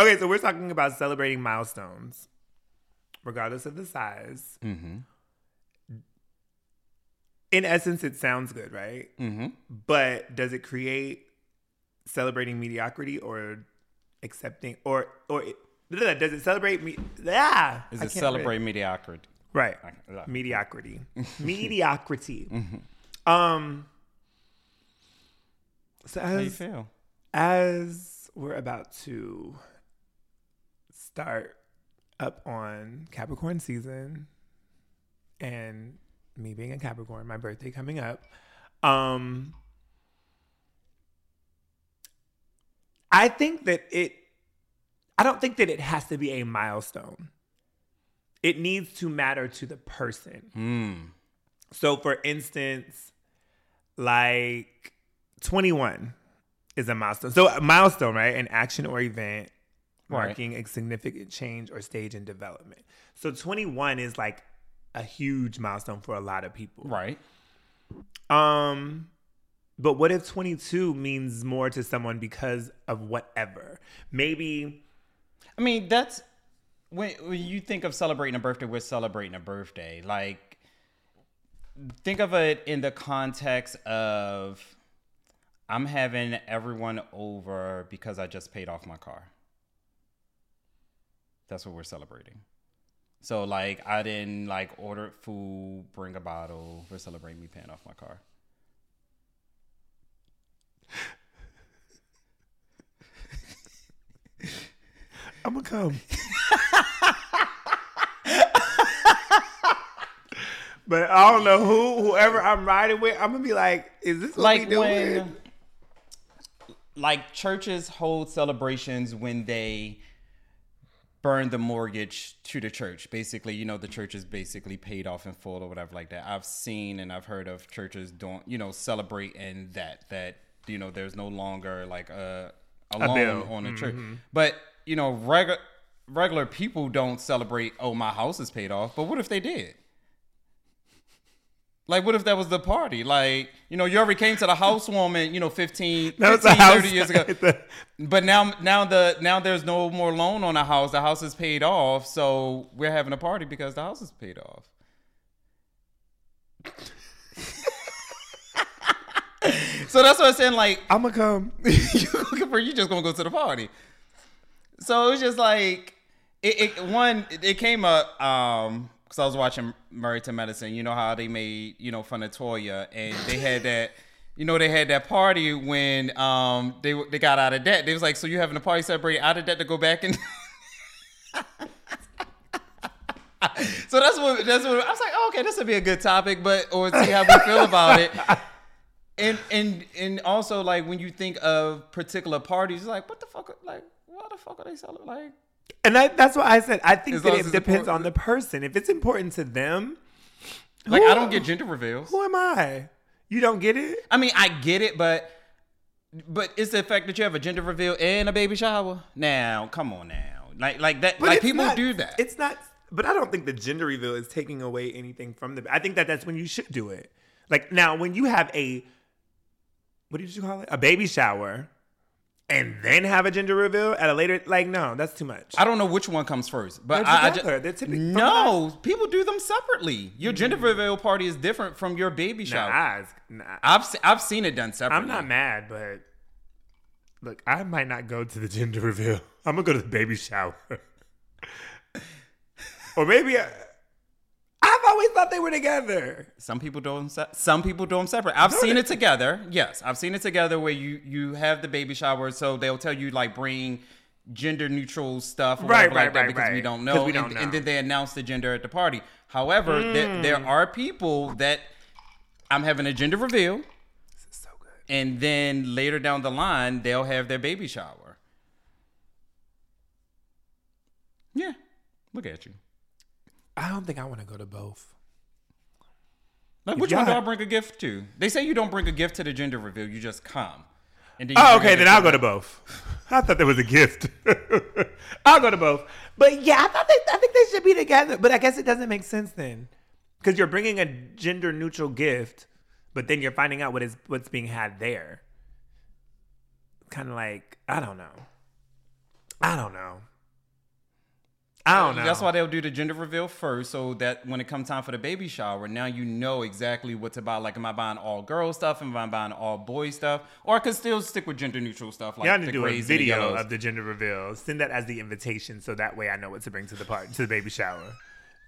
Okay, so we're talking about celebrating milestones, regardless of the size. Mm-hmm. In essence, it sounds good, right? Mm-hmm. But does it create celebrating mediocrity or accepting, or or it, does it celebrate me? Yeah, Is it celebrate mediocrity? Right. Mediocrity. Mediocrity. Um so How you feel? as we're about to start up on Capricorn season and me being a Capricorn, my birthday coming up, um I think that it I don't think that it has to be a milestone. It needs to matter to the person. Mm. So, for instance, like 21 is a milestone. So, a milestone, right? An action or event Right. marking a significant change or stage in development. So, 21 is like a huge milestone for a lot of people. Right. Um, but what if 22 means more to someone because of whatever? Maybe I mean, that's when when you think of celebrating a birthday, we're celebrating a birthday. Like, think of it in the context of I'm having everyone over because I just paid off my car. That's what we're celebrating. So, like, I didn't like order food, bring a bottle. We're celebrating me paying off my car. I'm gonna come. but I don't know who, whoever I'm riding with. I'm gonna be like, is this what like we doing? when like churches hold celebrations when they burn the mortgage to the church. Basically you know the church is basically paid off in full or whatever like that. I've seen and i've heard of churches don't you know celebrate in that that you know there's no longer like a, a, A loan on the church. Mm-hmm. But you know regular regular people don't celebrate oh my house is paid off but what if they did like, what if that was the party? Like, you know, you already came to the housewarming, you know, 15, 15 house 30 years ago. the- But now, now the now there's no more loan on the house. The house is paid off, so we're having a party because the house is paid off. so that's what I'm saying. Like, I'm gonna come. you looking for you just gonna go to the party. So it was just like it, it one it, it came up um because I was watching Married to Medicine. You know how they made you know fun of Toya and they had that. You know they had that party when um they they got out of debt. They was like, so you having a party celebrate out of debt to go back and. so that's what that's what I was like. Oh, okay, this would be a good topic, but or see how we feel about it. And and and also like when you think of particular parties, like what the fuck? Like why the fuck are they celebrating? Like And that, that's what I said. I think As that long it it's depends important. on the person. If it's important to them, Like I don't get gender reveals. Who am I? You don't get it? I mean, I get it, but but it's the fact that you have a gender reveal and a baby shower. Now, come on now. Like like that like it's people not- do that. It's not. But I don't think the gender reveal is taking away anything from the. I think that that's when you should do it. Like now, when you have a, what did you call it? A baby shower, and then have a gender reveal at a later. Like no, that's too much. I don't know which one comes first, but They're I, I just They're no. People do them separately. Your mm. gender reveal party is different from your baby Nah, shower. I- nah, I've se- I've seen it done separately. I'm not mad, but look, I might not go to the gender reveal. I'm gonna go to the baby shower, or maybe I, I've always thought they were together. Some people do them. Se- some people do them separate. I've No, seen they- it together. Yes, I've seen it together where you you have the baby shower, so they'll tell you like bring gender neutral stuff, or Right, right, like that, right, because we don't know, we don't and, know. and then they announce the gender at the party. However, there, there Mm. are people that I'm having a gender reveal, This is so good. and then later down the line they'll have their baby shower. Yeah, look at you. I don't think I want to go to both. Like, which one do I bring a gift to? They say you don't bring a gift to the gender reveal; you just come. And then you Oh, okay, then I'll go to both. I thought there was a gift. I'll go to both. But yeah, I thought they, I think they should be together. But I guess it doesn't make sense then, because you're bringing a gender neutral gift, but then you're finding out what is what's being had there. Kind of like I don't know. I don't know. I don't know. That's why they'll do the gender reveal first, so that when it comes time for the baby shower, now you know exactly what to buy. Like, am I buying all girl stuff? Am I buying all boy stuff? Or I could still stick with gender neutral stuff, like Y'all need the to do a and the video of the gender reveal. Send that as the invitation, so that way I know what to bring to the part to the baby shower.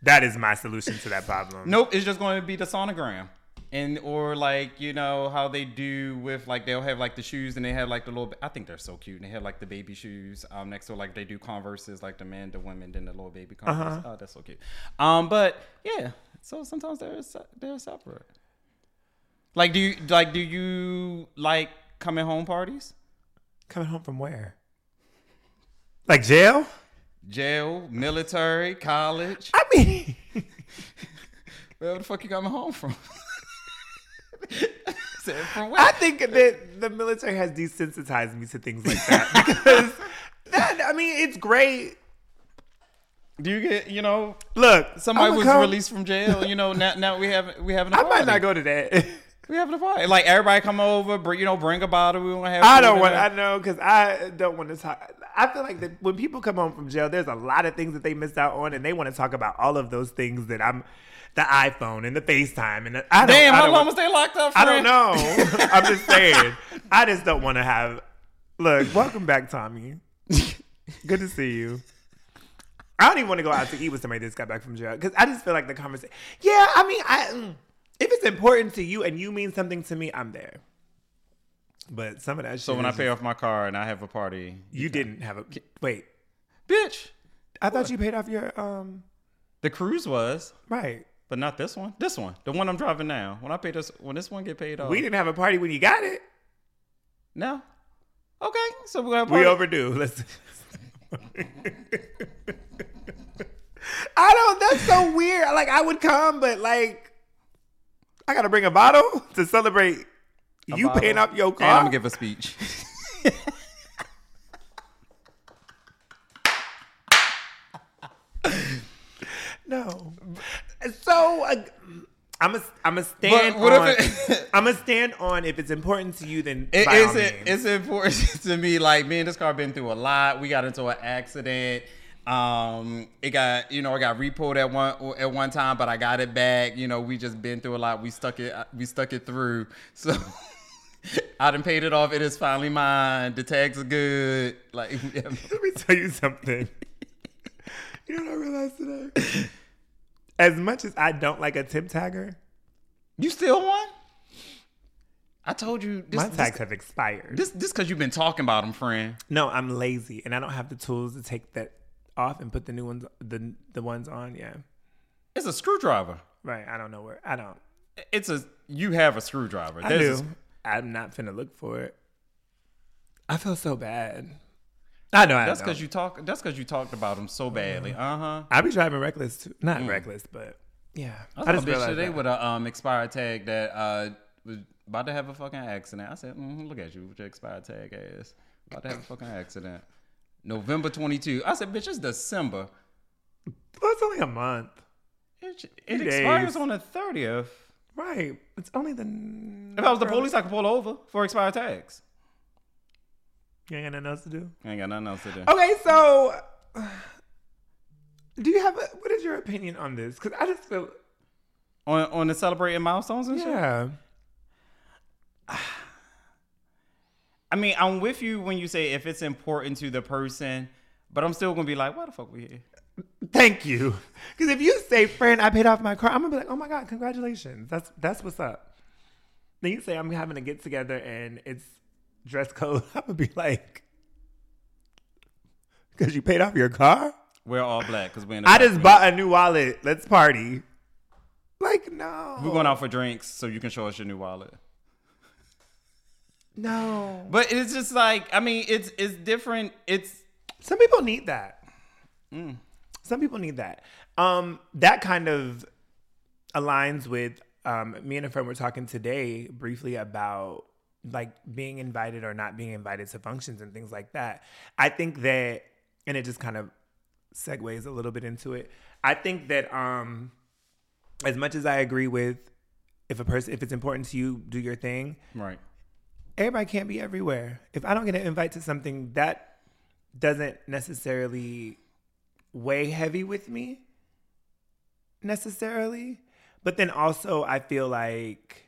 That is my solution to that problem. Nope, it's just going to be the sonogram. And or like you know how they do with like they'll have like the shoes and they have like the little I think they're so cute and they have like the baby shoes um next to like they do Converses like the men the women then the little baby Converse oh that's so cute um but yeah so sometimes they're they're separate like do you like do you like coming home parties Coming home from where? Like jail? jail military college I mean, where the fuck you coming home from Said from where? I think that the military has desensitized me to things like that because that. I mean, it's great. Do you get you know Look, somebody was come- released from jail? You know now now we have we having a I party. might not go to that. We having a party. Like everybody come over, bring, you know, bring a bottle. We want to have. I don't want. there. I know because I don't want to talk. I feel like that when people come home from jail, there's a lot of things that they missed out on, and they want to talk about all of those things that I'm, the iPhone and the FaceTime and the, I don't. Damn, I how don't long was they locked up? For? I don't know. I'm just saying. I just don't want to have. Look, welcome back, Tommy. Good to see you. I don't even want to go out to eat with somebody that just got back from jail because I just feel like the conversation. Yeah, I mean, I mm, if it's important to you and you mean something to me, I'm there. But some of that shit. So when I pay just- off my car and I have a party, you didn't have a wait. bitch, I thought you paid off your um the cruise was, right. But not this one. This one, the one I'm driving now. When I pay this, when this one get paid off, We didn't have a party when you got it. no. Okay, so we're gonna We overdue. Let's. I don't. That's so weird. Like I would come, but like, I gotta bring a bottle to celebrate you bottle. paying off your car. And I'm gonna give a speech. no. So uh, I'm a I'm a stand on. if it- I'm a stand on. If it's important to you, then It, it's, means. it's important to me. Like me and this car been through a lot. We got into an accident. Um, it got you know it got repoed at one at one time, but I got it back. You know, we just been through a lot. We stuck it we stuck it through. So I done paid it off. It is finally mine. The tags are good. Like Let me tell you something. you know what I realized today? As much as I don't like a tip tagger, you still won. I told you this. my this- tags have expired. This this because you've been talking about them, friend. no, I'm lazy and I don't have the tools to take that off and put the new ones, the the ones on. Yeah, It's a screwdriver. right. I don't know where. I don't. It's a you have a screwdriver. I There's do. I'm not finna look for it. I feel so bad. I know. I That's because you talk. That's because you talked about them so badly. Uh huh. I be driving reckless too. Not Mm. reckless, but yeah. I saw a bitch today with a um expired tag that uh was about to have a fucking accident. I said, mm, "Look at you with your expired tag ass, about to have a fucking accident." November twenty two. I said, "Bitch, it's December. It's only a month. It, it expires on the thirtieth. Right. It's only the. If I was the police, I could pull over for expired tags. You ain't got nothing else to do. I ain't got nothing else to do. Okay, so do you have a, what is your opinion on this? Because I just feel On on the celebrating milestones and shit. yeah. I mean, I'm with you when you say if it's important to the person, but I'm still gonna be like, why the fuck we here? Thank you. Because if you say, "Friend, I paid off my car," I'm gonna be like, "Oh my god, congratulations! That's that's what's up." Then you say, "I'm having a get together and it's dress code." I would be like, "Because you paid off your car." We're all black because we're in. I just bought a new wallet. Let's party. Like no, We're going out for drinks, so you can show us your new wallet. No, But it's just like, I mean, it's it's different. It's Some people need that. Some people need that. Um, that kind of aligns with um, me and a friend were talking today briefly about like being invited or not being invited to functions and things like that. I think that, and it just kind of segues a little bit into it. I think that um, as much as I agree with if a person if it's important to you, do your thing right. everybody can't be everywhere. If I don't get an invite to something, that doesn't necessarily weigh heavy with me necessarily. But then also, I feel like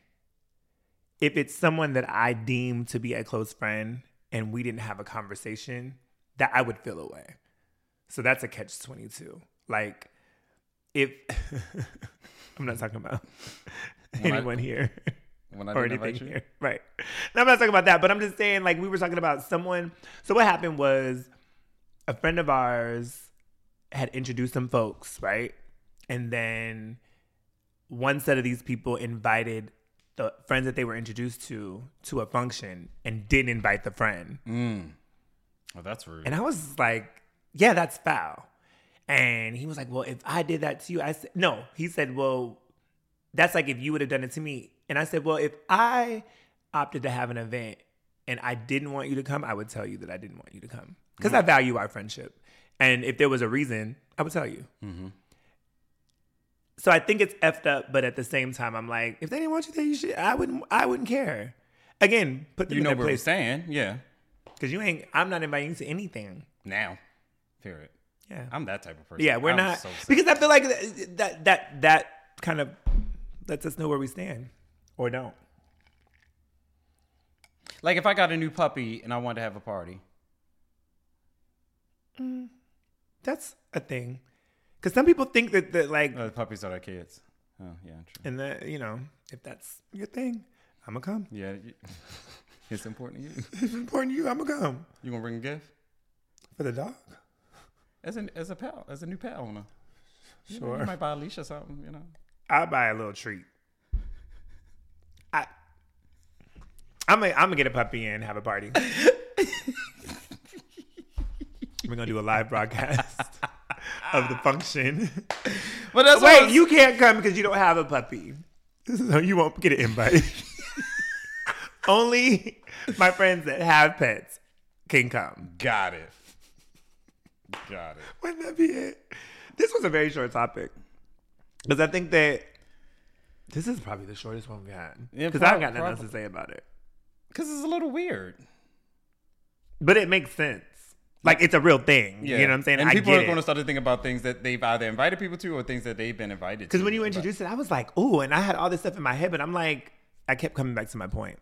if it's someone that I deem to be a close friend and we didn't have a conversation, that I would feel away. So that's a catch 22. Like, if I'm not talking about When I- anyone here When I or anything you, here. Right. No, I'm not talking about that, but I'm just saying, like, we were talking about someone. So, what happened was a friend of ours had introduced some folks, right? And then one set of these people invited the friends that they were introduced to to a function and didn't invite the friend. Mm. oh, that's rude. And I was like, yeah, that's foul. And he was like, well, if I did that to you, I said, no. He said, well, that's like if you would have done it to me. And I said, well, if I opted to have an event and I didn't want you to come, I would tell you that I didn't want you to come because I mm. value our friendship. And if there was a reason, I would tell you. Mm-hmm. So I think it's effed up, but at the same time, I'm like, if they didn't want you there, you should. I wouldn't. I wouldn't care. Again, put them you in know their where we're place staying, yeah. because you ain't. I'm not inviting you to anything. Now, period. Yeah. I'm that type of person. Yeah, we're I'm not so because I feel like th- that that that kind of lets us know where we stand or don't. like if I got a new puppy and I wanted to have a party, mm, That's a thing because some people think that that like oh, the puppies are our kids. Oh yeah, true. and that you know if that's your thing, I'm gonna come. Yeah, y- it's important to you. It's important to you, I'm gonna come You gonna bring a gift for the dog. as an as a pal as a new pet owner. You know, Sure, you might buy a leash or something. You know. I'll buy a little treat. I. I'm gonna, I'm gonna get a puppy and have a party. We're gonna do a live broadcast of the function. But that's Wait, was- you can't come because you don't have a puppy. So you won't get an invite. Only my friends that have pets can come. got it. Got it. Wouldn't that be it? This was a very short topic. Because I think that this is probably the shortest one we've had. Yeah, Because I don't got nothing else to say about it. Because it's a little weird. But it makes sense. Like it's a real thing. You know what I'm saying? And people are going to start to think about things that they've either invited people to or things that they've been invited to. Because when you introduced it, I was like, ooh, and I had all this stuff in my head, but I'm like, I kept coming back to my point.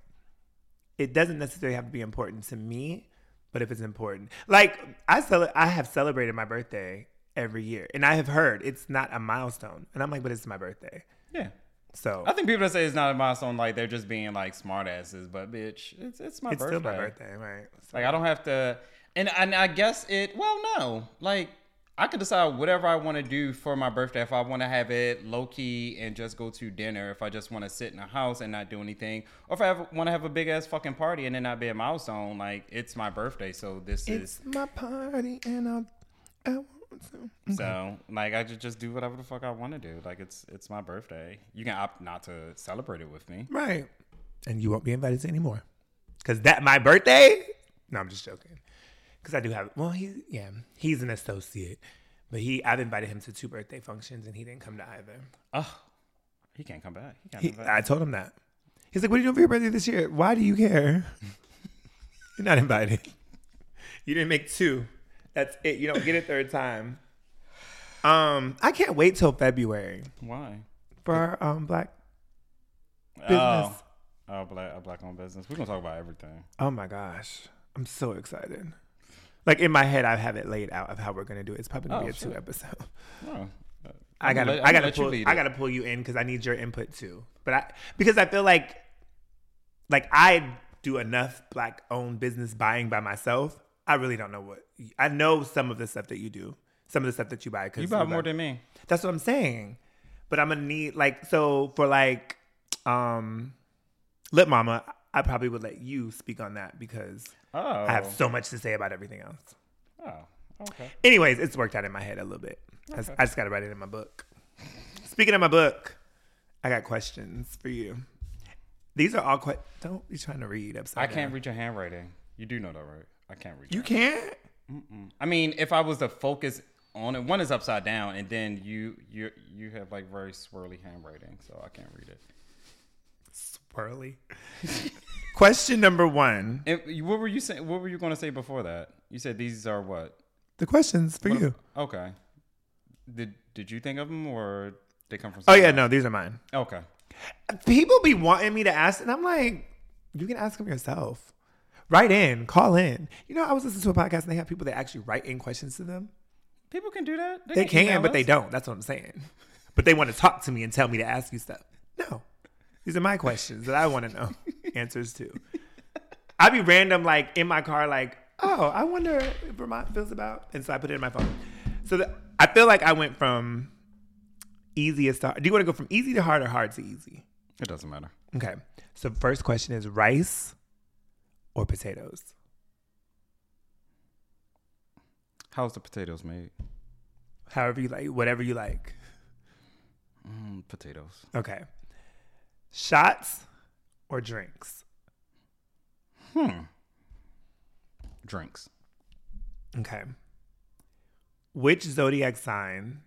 It doesn't necessarily have to be important to me, but if it's important, like I cel- I have celebrated my birthday every year, and I have heard it's not a milestone, and I'm like, but it's my birthday, yeah. so I think people that say it's not a milestone, like they're just being like smartasses. But bitch, it's it's my it's birthday. still my birthday, right? So- Like I don't have to, and and I guess it. Well, no, like I could decide whatever I want to do for my birthday. If I want to have it low key and just go to dinner, if I just want to sit in a house and not do anything, or if I want to have a big ass fucking party and then not be a milestone, like it's my birthday, so this it's is my party, and I, I won't So like I just just do whatever the fuck I want to do. Like it's it's my birthday. You can opt not to celebrate it with me. Right. And you won't be invited to any more. Cause that my birthday? No, I'm just joking. Cause I do have well, he yeah, he's an associate. But he I've invited him to two birthday functions and he didn't come to either. Oh, he can't come back. He can't He, come back. I told him that. He's like, What are you doing for your birthday this year? Why do you care? You're not invited. You didn't make two. That's it. You don't get a third time. Um, I can't wait till February Why? for our um black Oh, business. oh, black, a black owned business. We're gonna talk about everything. Oh my gosh. I'm so excited. Like in my head, I have it laid out of how we're gonna do it. It's probably gonna Oh, be a two episode. Oh, I gotta, let- I gotta pull, I gotta pull you in because I need your input too. But I, because I feel like, like I do enough black owned business buying by myself. I really don't know what I know. Some of the stuff that you do, some of the stuff that you buy. Cause You buy more than me. That's what I'm saying. But I'm gonna need like so for like um Lip Mama, I probably would let you speak on that because Oh, I have oh. so much to say about everything else. oh, okay. Anyways, it's worked out in my head a little bit. I just- I just gotta write it in my book. Speaking of my book, I got questions for you. These are all que- don't be trying to read upside down. I can't read your handwriting. You do know that, right? I can't read. You can't? I mean, if I was to focus on it, one is upside down, and then you you you have like very swirly handwriting, so I can't read it. Swirly. Question number one. And what were you saying? What were you going to say before that? You said these are what? The questions for you. Okay. Did did you think of them or they come from? Oh yeah, no, these are mine. Okay. People be wanting me to ask, and I'm like, you can ask them yourself. Write in, call in. You know, I was listening to a podcast and they have people that actually write in questions to them. People can do that. They can, but they us. don't. That's what I'm saying. But they want to talk to me and tell me to ask you stuff. No, these are my questions that I want to know answers to. I'd be random, like in my car, like, oh, I wonder if Ramont feels about, and so I put it in my phone. So the, I feel like I went from easiest to. Do you want to go from easy to hard or hard to easy? It doesn't matter. Okay. So first question is rice or potatoes? How's the potatoes made? However you like, whatever you like. Mm, potatoes. Okay. Shots or drinks? Hmm. Drinks. Okay. Which zodiac sign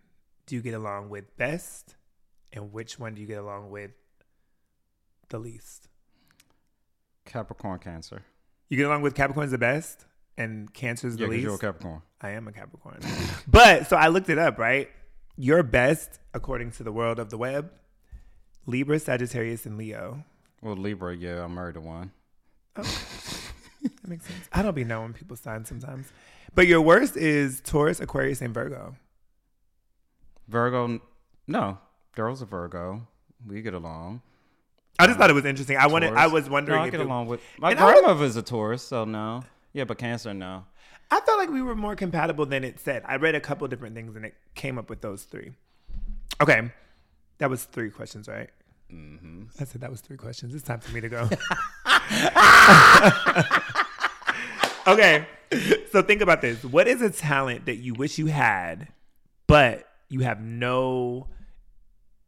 do you get along with best, and which one do you get along with the least? Capricorn Cancer. You get along with Capricorn's the best, and Cancer's the Yeah, because you're a least. Capricorn. I am a Capricorn, but so I looked it up. Right, your best, according to the world of the web, Libra, Sagittarius, and Leo. Well, Libra, yeah, I'm married to one. Oh. That makes sense. I don't be knowing people's signs sometimes, but your worst is Taurus, Aquarius, and Virgo. Virgo, no. Girl's a Virgo. We get along. I just thought it was interesting. I wanted. I was wondering No, I get it- along with my And I was- grandmother's a Taurus, so no. Yeah, but Cancer, no. I felt like we were more compatible than it said. I read a couple different things and it came up with those three. Okay, that was three questions, right? Mm-hmm. I said that was three questions. It's time for me to go. okay, so think about this. What is a talent that you wish you had, but you have no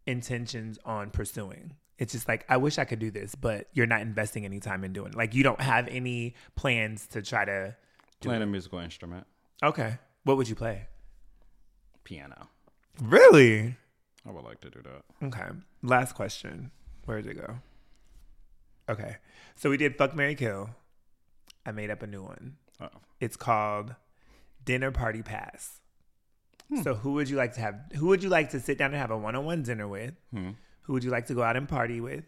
intentions on pursuing? It's just like I wish I could do this, but you're not investing any time in doing it. Like you don't have any plans to try to. Do Playing it. a musical instrument, Okay, what would you play? piano. Really? I would like to do that. Okay. Last question. Where did it go? Okay. So we did Fuck Mary Kill. I made up a new one. Oh. It's called Dinner Party Pass. So who would you like to have who would you like to sit down and have a one-on-one dinner with? Hmm. Who would you like to go out and party with?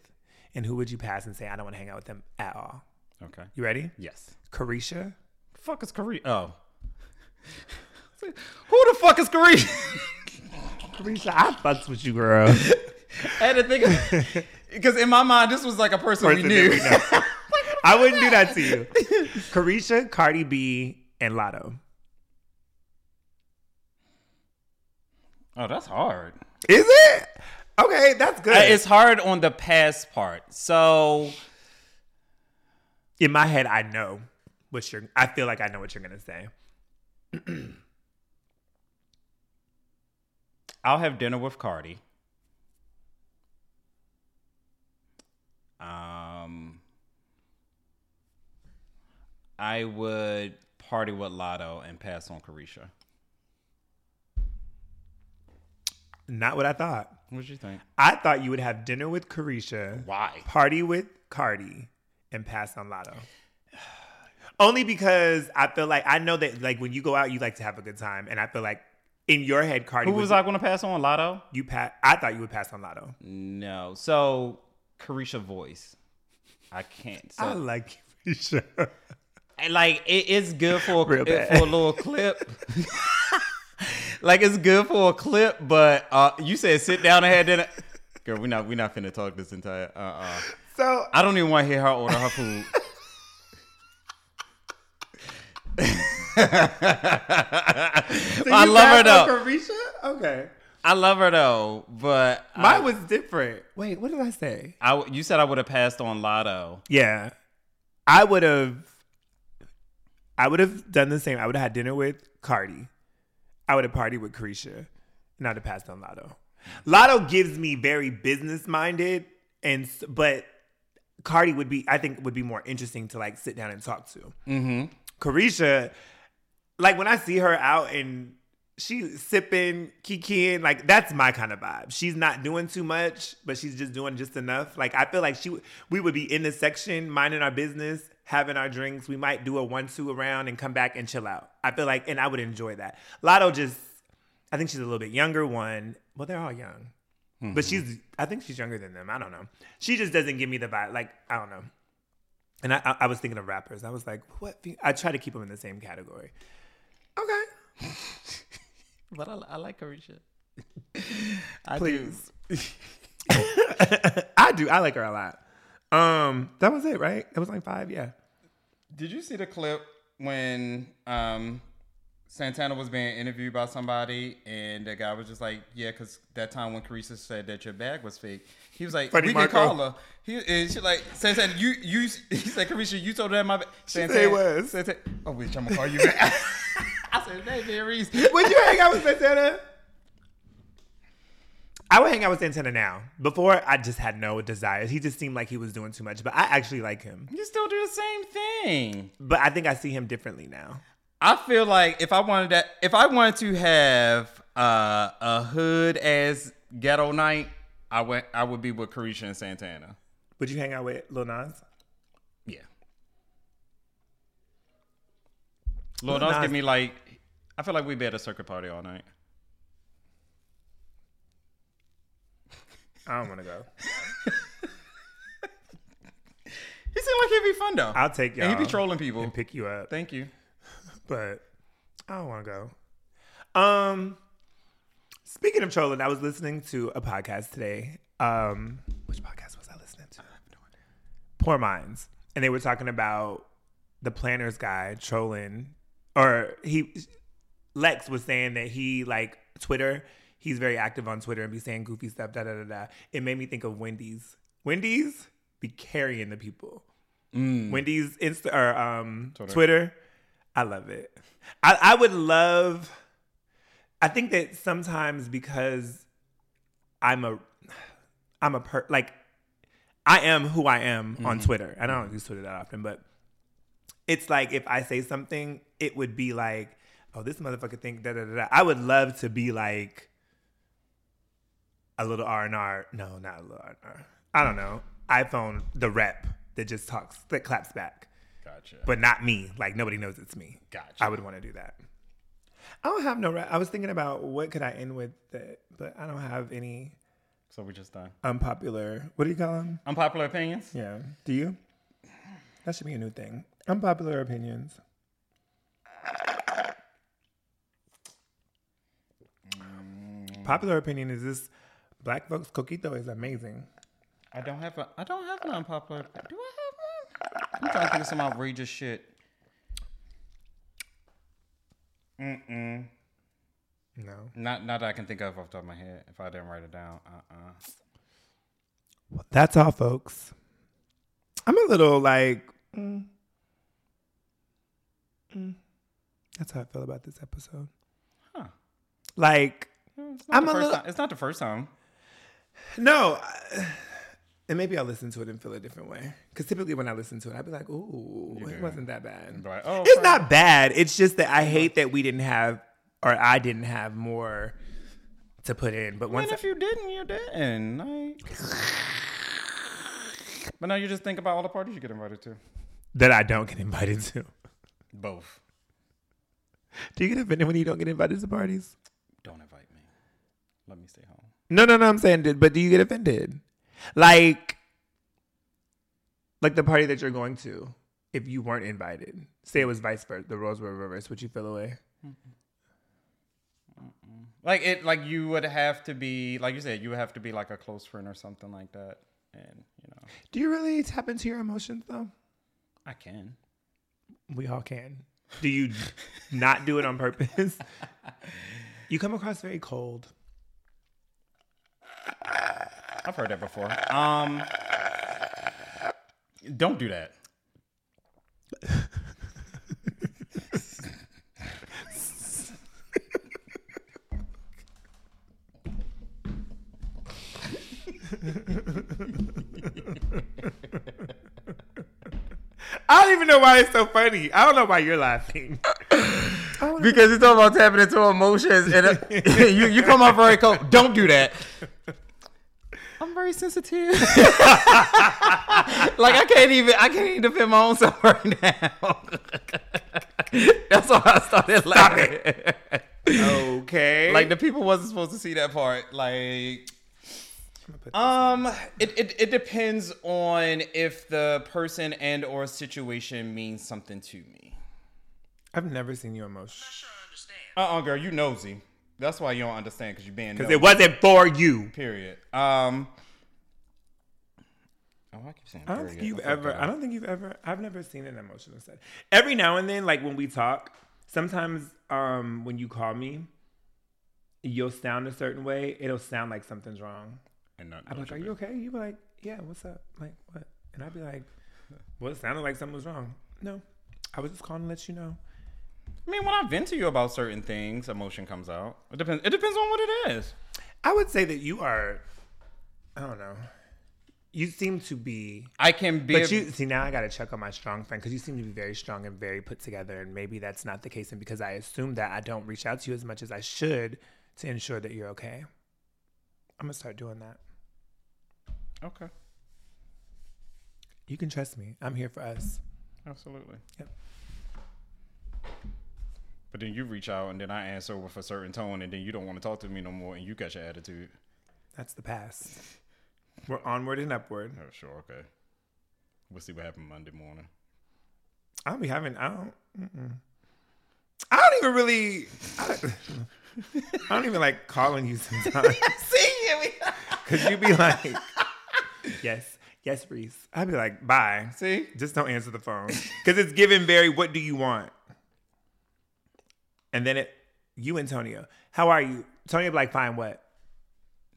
And who would you pass and say I don't want to hang out with them at all? Okay. You ready? Yes. Carisha? Fuck is Korea? Oh. Who the fuck is Korea? Carisha, I fucks with you, girl. I had to think of because in my mind this was like a person, Person we knew. we know. I wouldn't do that to you. Carisha, Cardi B, and Latto. oh, that's hard. Is it? Okay, that's good. Uh, It's hard on the past part. So in my head, I know what you're. I feel like I know what you're gonna say. I'll have dinner with Cardi. Um, I would party with Latto and pass on Carisha. Not what I thought. What'd you think? I thought you would have dinner with Carisha. Why? Party with Cardi and pass on Latto. Only because I feel like I know that like when you go out, you like to have a good time, and I feel like in your head, Cardi Who was would- I going to pass on? Latto? You pass. I thought you would pass on Latto. No. So Carisha voice. I can't. So I like Carisha. And, like it, it's good for a, bad. for a little clip. like it's good for a clip, but uh, you said sit down and have dinner. Girl, we not we not finna talk this entire. Uh, uh so I don't even want to hear her order her food. I love her though. Carisha. Okay. I love her though, but Mine I, was different. Wait, what did I say? I you said I would have passed on Latto. Yeah, I would have. I would have done the same. I would have had dinner with Cardi. I would have partied with Carisha, and I'd have passed on Latto. Latto gives me very business minded, and but Cardi would be, I think, would be more interesting to like sit down and talk to. Mm-hmm. Carisha, like when I see her out and she's sipping, kikiing, like that's my kind of vibe. She's not doing too much, but she's just doing just enough. Like I feel like she, we would be in the section, minding our business, having our drinks. We might do a one-two around and come back and chill out. I feel like, and I would enjoy that. Latto just, I think she's a little bit younger. One, well, they're all young. But mm-hmm. she's, I think she's younger than them. I don't know. She just doesn't give me the vibe. Like, I don't know. And I, I, I was thinking of rappers. I was like, what? I try to keep them in the same category. Okay. But I, I like Carisha. I Please. I do. I like her a lot. Um, that was it, right? It was like five, yeah. Did you see the clip when um, Santana was being interviewed by somebody and the guy was just like, "Yeah, because that time when Carissa said that your bag was fake, he was like, Freddie we Marco. can call her." He and she like Santana, you you he said, "Carissa, you told her that my bag." said it was. Santana, oh, bitch, I'm gonna call you back. I said, "Hey, man, Reese." Would you hang out with Santana? I would hang out with Santana now. Before, I just had no desires. He just seemed like he was doing too much, but I actually like him. You still do the same thing. But I think I see him differently now. I feel like if I wanted that, if I wanted to have uh, a hood as ghetto night, I went. I would be with Carisha and Santana. Would you hang out with Lil Nas? Yeah. Lord, Lil don't Nas- give me like. I feel like we'd be at a circuit party all night. I don't want to go. He seemed like he'd be fun though. I'll take y'all. and he'd be trolling people. and pick you up. Thank you. but I don't want to go. Um, speaking of trolling, I was listening to a podcast today. Um, which podcast was I listening to? Poor Minds, and they were talking about the planners guy trolling, or he Lex was saying that he like Twitter. He's very active on Twitter and be saying goofy stuff. Da da da da. It made me think of Wendy's. Wendy's be carrying the people. Mm. Wendy's Insta or um, Twitter. Twitter. I love it. I, I would love. I think that sometimes because I'm a, I'm a per like, I am who I am on mm-hmm. Twitter. I don't mm-hmm. use Twitter that often, but it's like if I say something, it would be like, oh, this motherfucker think da da da. I would love to be like a little R and R. No, not a little R and R. I don't know. iPhone the rep that just talks that claps back Gotcha. but not me. Like nobody knows it's me. Gotcha. I would want to do that. I don't have no. Ra- I was thinking about what could I end with that, but I don't have any so we just done. unpopular. What do you call them? Unpopular opinions. Yeah. Do you? That should be a new thing. Unpopular opinions. Popular opinion is this: Black folks coquito is amazing. I don't have a. I don't have an unpopular. Do I have one? I'm trying to think of some outrageous shit. Mm-mm. No. Not not that I can think of off the top of my head. If I didn't write it down. Uh-uh. That's all, folks. I'm a little like. mm. Mm. That's how I feel about this episode. Huh. Like, It's not, I'm the a first little- time. it's not the first time. No, I- and maybe I'll listen to it and feel a different way. Because typically when I listen to it, I'd be like, "Ooh, it wasn't that bad." Like, oh, it's not bad. It's just that I hate that we didn't have, or I didn't have more to put in. But I once mean, if you didn't, you didn't. Like... but now you just think about all the parties you get invited to. that I don't get invited to, Both. do you get offended when you don't get invited to parties? Don't invite me. Let me stay home. No, no, no. I'm saying, did- but do you get offended? Like, like the party that you're going to, if you weren't invited, say it was vice versa, the roles were reversed, would you feel away? Like it, like you would have to be, like you said, you would have to be like a close friend or something like that. And you know, Do you really tap into your emotions though? I can. We all can. Do you not do it on purpose? You come across very cold. I've heard that before. Um, don't do that. I don't even know why it's so funny. I don't know why you're laughing. Because you're talking about tapping into emotions, and uh, you you come off very cold. Don't do that. I'm very sensitive. like I can't even I can't even defend my own self right now. That's why I started laughing. Okay. like the people wasn't supposed to see that part. Like um it, it it depends on if the person and or situation means something to me. I've never seen you emotional. Uh-uh girl, you nosy. That's why you don't understand because you're being Because it wasn't for you. Period. Um. Oh, I keep saying. I don't think you've ever. I don't think you've ever. I've never seen an emotional side. Every now and then, like when we talk, sometimes um when you call me, you'll sound a certain way. It'll sound like something's wrong. And not, I'm like, "Are you okay?" You be like, "Yeah, what's up?" Like, what? And I'd be like, "Well, it sounded like something was wrong." No, I was just calling to let you know. I mean, when I vent to you about certain things, emotion comes out. It depends. It depends on what it is. I would say that you are. I don't know. You seem to be. I can be. But you see now, I got to check on my strong friend because you seem to be very strong and very put together, and maybe that's not the case. And because I assume that I don't reach out to you as much as I should to ensure that you're okay, I'm gonna start doing that. Okay. You can trust me. I'm here for us. Absolutely. Yep. But then you reach out and then I answer with a certain tone and then you don't want to talk to me no more and you got your attitude. That's the past. We're onward and upward. Oh, sure. Okay. We'll see what happens Monday morning. I don't be having. I don't. Mm-mm. I don't even really. I don't, I don't even like calling you sometimes. see Cause you'd be like, yes, yes, Reese. I'd be like, bye. See? Just don't answer the phone. Cause it's given very, what do you want? And then it, you, Antonio, how are you? Antonio be like, fine, what?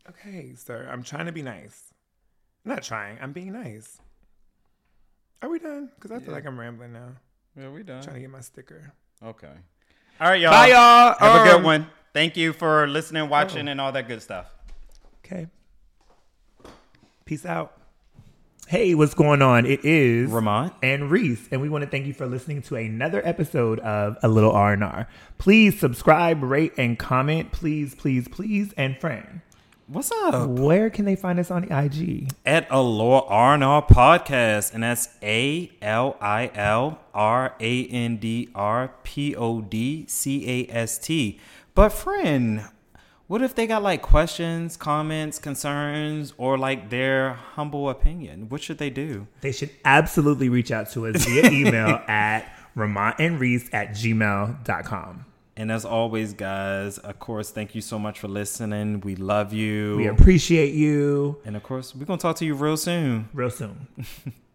Okay, sir, I'm trying to be nice. I'm not trying, I'm being nice. Are we done? Cause I feel like I'm rambling now. Yeah, we done. trying to get my sticker. Okay. All right, y'all. Bye, y'all. Have a good Um, one. Thank you for listening, watching, and all that good stuff. Okay. Peace out. Hey, what's going on? It is Ramont. and Reese, and we want to thank you for listening to another episode of A Little R and R. Please subscribe, rate, and comment. Please, please, please, and friend. What's up? Where can they find us on the IG? At A Lil R and R Podcast, and that's A L I L R A N D R P O D C A S T. But friend, what if they got like questions, comments, concerns, or like their humble opinion? What should they do? They should absolutely reach out to us via email at Ramont and Reese at gmail.com. And as always, guys, of course, thank you so much for listening. We love you. We appreciate you and of course, we're gonna talk to you real soon. real soon.